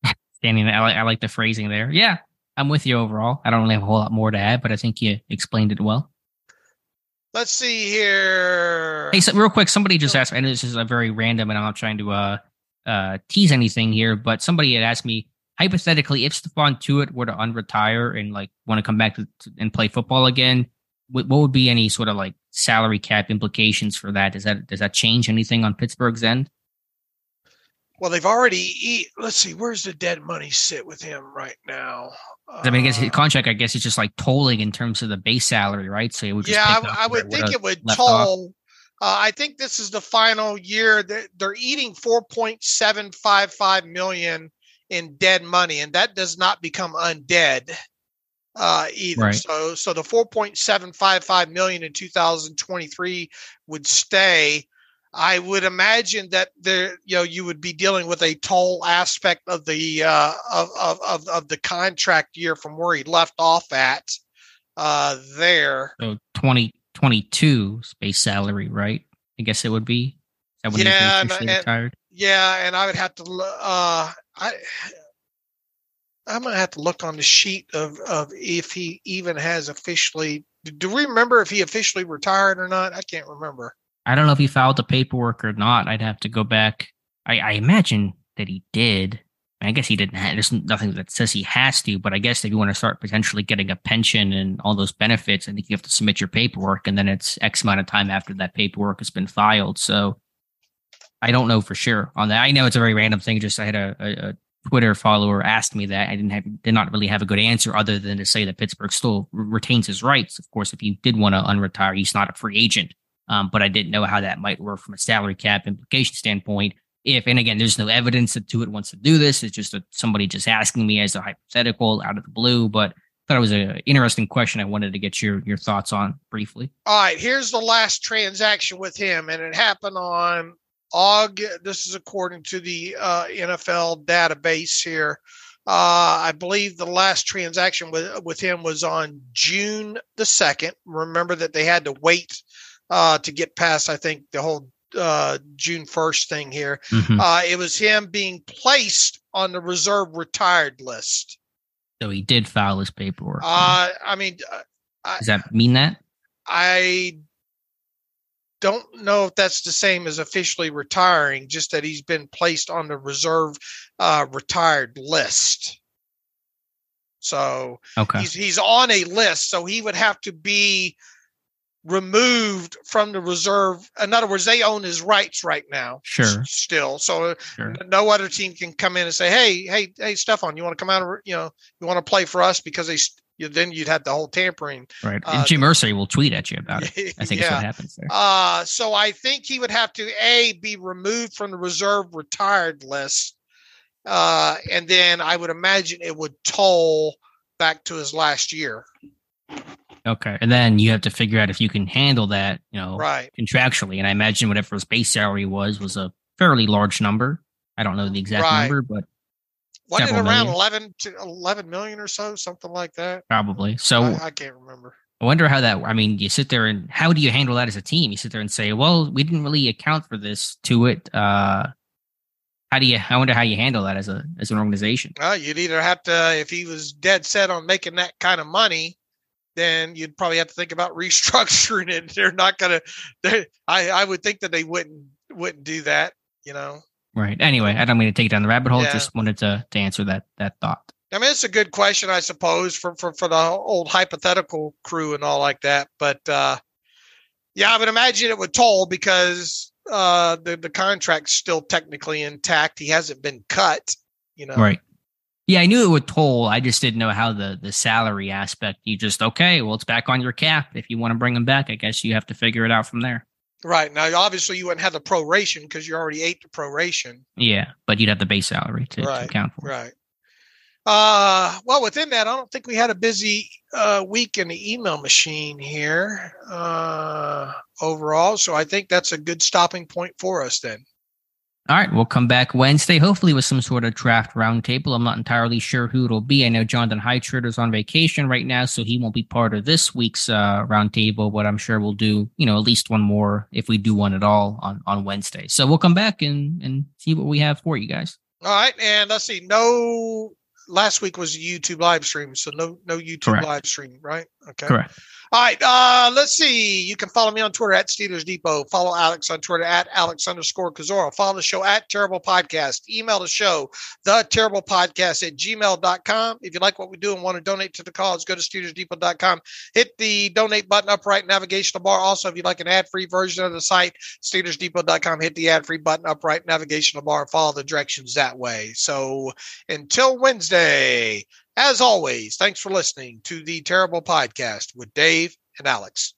Standing, I like, I like the phrasing there. Yeah, I'm with you overall. I don't really have a whole lot more to add, but I think you explained it well. let's see here Hey, so real quick, somebody just asked and this is a very random, and I'm not trying to uh, uh, tease anything here, but somebody had asked me, hypothetically, if Stephon Tuitt were to unretire and like want to come back to, to- and play football again, what, what would be any sort of like salary cap implications for that? Does that does that change anything on Pittsburgh's end? well they've already eat, let's see where's the dead money sit with him right now I mean, I guess his contract, I guess, is just like tolling in terms of the base salary, right? So it would just yeah, I, I would think it would toll. Uh, I think this is the final year that they're eating 4.755 million in dead money, and that does not become undead uh, either. Right. So, so the 4.755 million in 2023 would stay. I would imagine that there, you know, you would be dealing with a toll aspect of the uh, of, of of the contract year from where he left off at uh, there. So 2022 base salary, right? I guess it would be. Is that when he's Yeah, and- and- retired? Yeah, and I would have to. Uh, I I'm gonna have to look on the sheet of of if he even has officially. Do we remember if he officially retired or not? I can't remember. I don't know if he filed the paperwork or not. I'd have to go back. I, I imagine that he did. I guess he didn't. Have, there's nothing that says he has to, but I guess if you want to start potentially getting a pension and all those benefits, I think you have to submit your paperwork, and then it's X amount of time after that paperwork has been filed. So I don't know for sure on that. I know it's a very random thing. Just I had a, a, a Twitter follower asked me that. I didn't have did not really have a good answer other than to say that Pittsburgh still retains his rights. Of course, if he did want to unretire, he's not a free agent. Um, but I didn't know how that might work from a salary cap implication standpoint. If and again, there's no evidence that Tuitt wants to do this. It's just a, somebody just asking me as a hypothetical out of the blue. But thought it was an interesting question. I wanted to get your your thoughts on briefly. All right, here's the last transaction with him, and it happened on Aug. This is according to the uh, NFL database here. Uh, I believe the last transaction with with him was on June the second. Remember that they had to wait uh, to get past, I think, the whole uh, June first thing here. Mhm. Uh, it was him being placed on the reserve retired list. So he did file his paperwork. Uh, I mean, uh, Does that mean that? I don't know if that's the same as officially retiring, just that he's been placed on the reserve uh, retired list. So Okay. he's he's on a list, so he would have to be removed from the reserve. In other words, they own his rights right now. Sure. s- Still, so Sure. no other team can come in and say, "Hey, hey, hey, Stephon, you want to come out? Of, you know, you want to play for us?" Because they, s- you, then you'd have the whole tampering. Right. Uh, Jim Irsay will tweet at you about it. I think yeah. is what happens there. Uh, so I think he would have to a be removed from the reserve retired list, uh, and then I would imagine it would toll back to his last year. Okay. And then you have to figure out if you can handle that, you know, Right. contractually. And I imagine whatever his base salary was was a fairly large number. I don't know the exact Right. number, but Wasn't it around million. 11 to 11 million or so, something like that? probably. So I, I can't remember. I wonder how that. I mean, you sit there and how do you handle that as a team? You sit there and say, "Well, we didn't really account for this to it." Uh, how do you? I wonder how you handle that as a as an organization. Well, you'd either have to, if he was dead set on making that kind of money, then you'd probably have to think about restructuring it. They're not going to. I I would think that they wouldn't wouldn't do that. You know. Right. Anyway, I don't mean to take it down the rabbit hole. Yeah. Just wanted to to answer that that thought. I mean, it's a good question, I suppose, for for for the old hypothetical crew and all like that. But uh, yeah, I would imagine it would toll because uh, the the contract's still technically intact. He hasn't been cut. You know. Right. Yeah, I knew it would toll. I just didn't know how the the salary aspect. You just okay, well, it's back on your cap. If you want to bring him back, I guess you have to figure it out from there. Right now, obviously, you wouldn't have the proration because you already ate the proration. Yeah, but you'd have the base salary to, right, to account for. Right. Uh, well, within that, I don't think we had a busy uh, week in the email machine here uh, overall. So I think that's a good stopping point for us then. All right, we'll come back Wednesday, hopefully with some sort of draft roundtable. I'm not entirely sure who it'll be. I know Jonathan is on vacation right now, so he won't be part of this week's uh, roundtable. But I'm sure we'll do, you know, at least one more if we do one at all on on Wednesday. So we'll come back and and see what we have for you guys. All right, and let's see. No, last week was YouTube live stream, so no no YouTube Correct. live stream, right? Okay. Correct. All right. Uh, let's see. You can follow me on Twitter at Steelers Depot. Follow Alex on Twitter at Alex underscore Kozora. Follow the show at Terrible Podcast. Email the show, the Terrible Podcast at gmail.com. If you like what we do and want to donate to the cause, go to SteelersDepot.com. Hit the donate button up right navigational bar. Also, if you'd like an ad free version of the site, SteelersDepot.com. Hit the ad free button up right navigational bar follow the directions that way. So until Wednesday, as always, thanks for listening to the Terrible Podcast with Dave and Alex.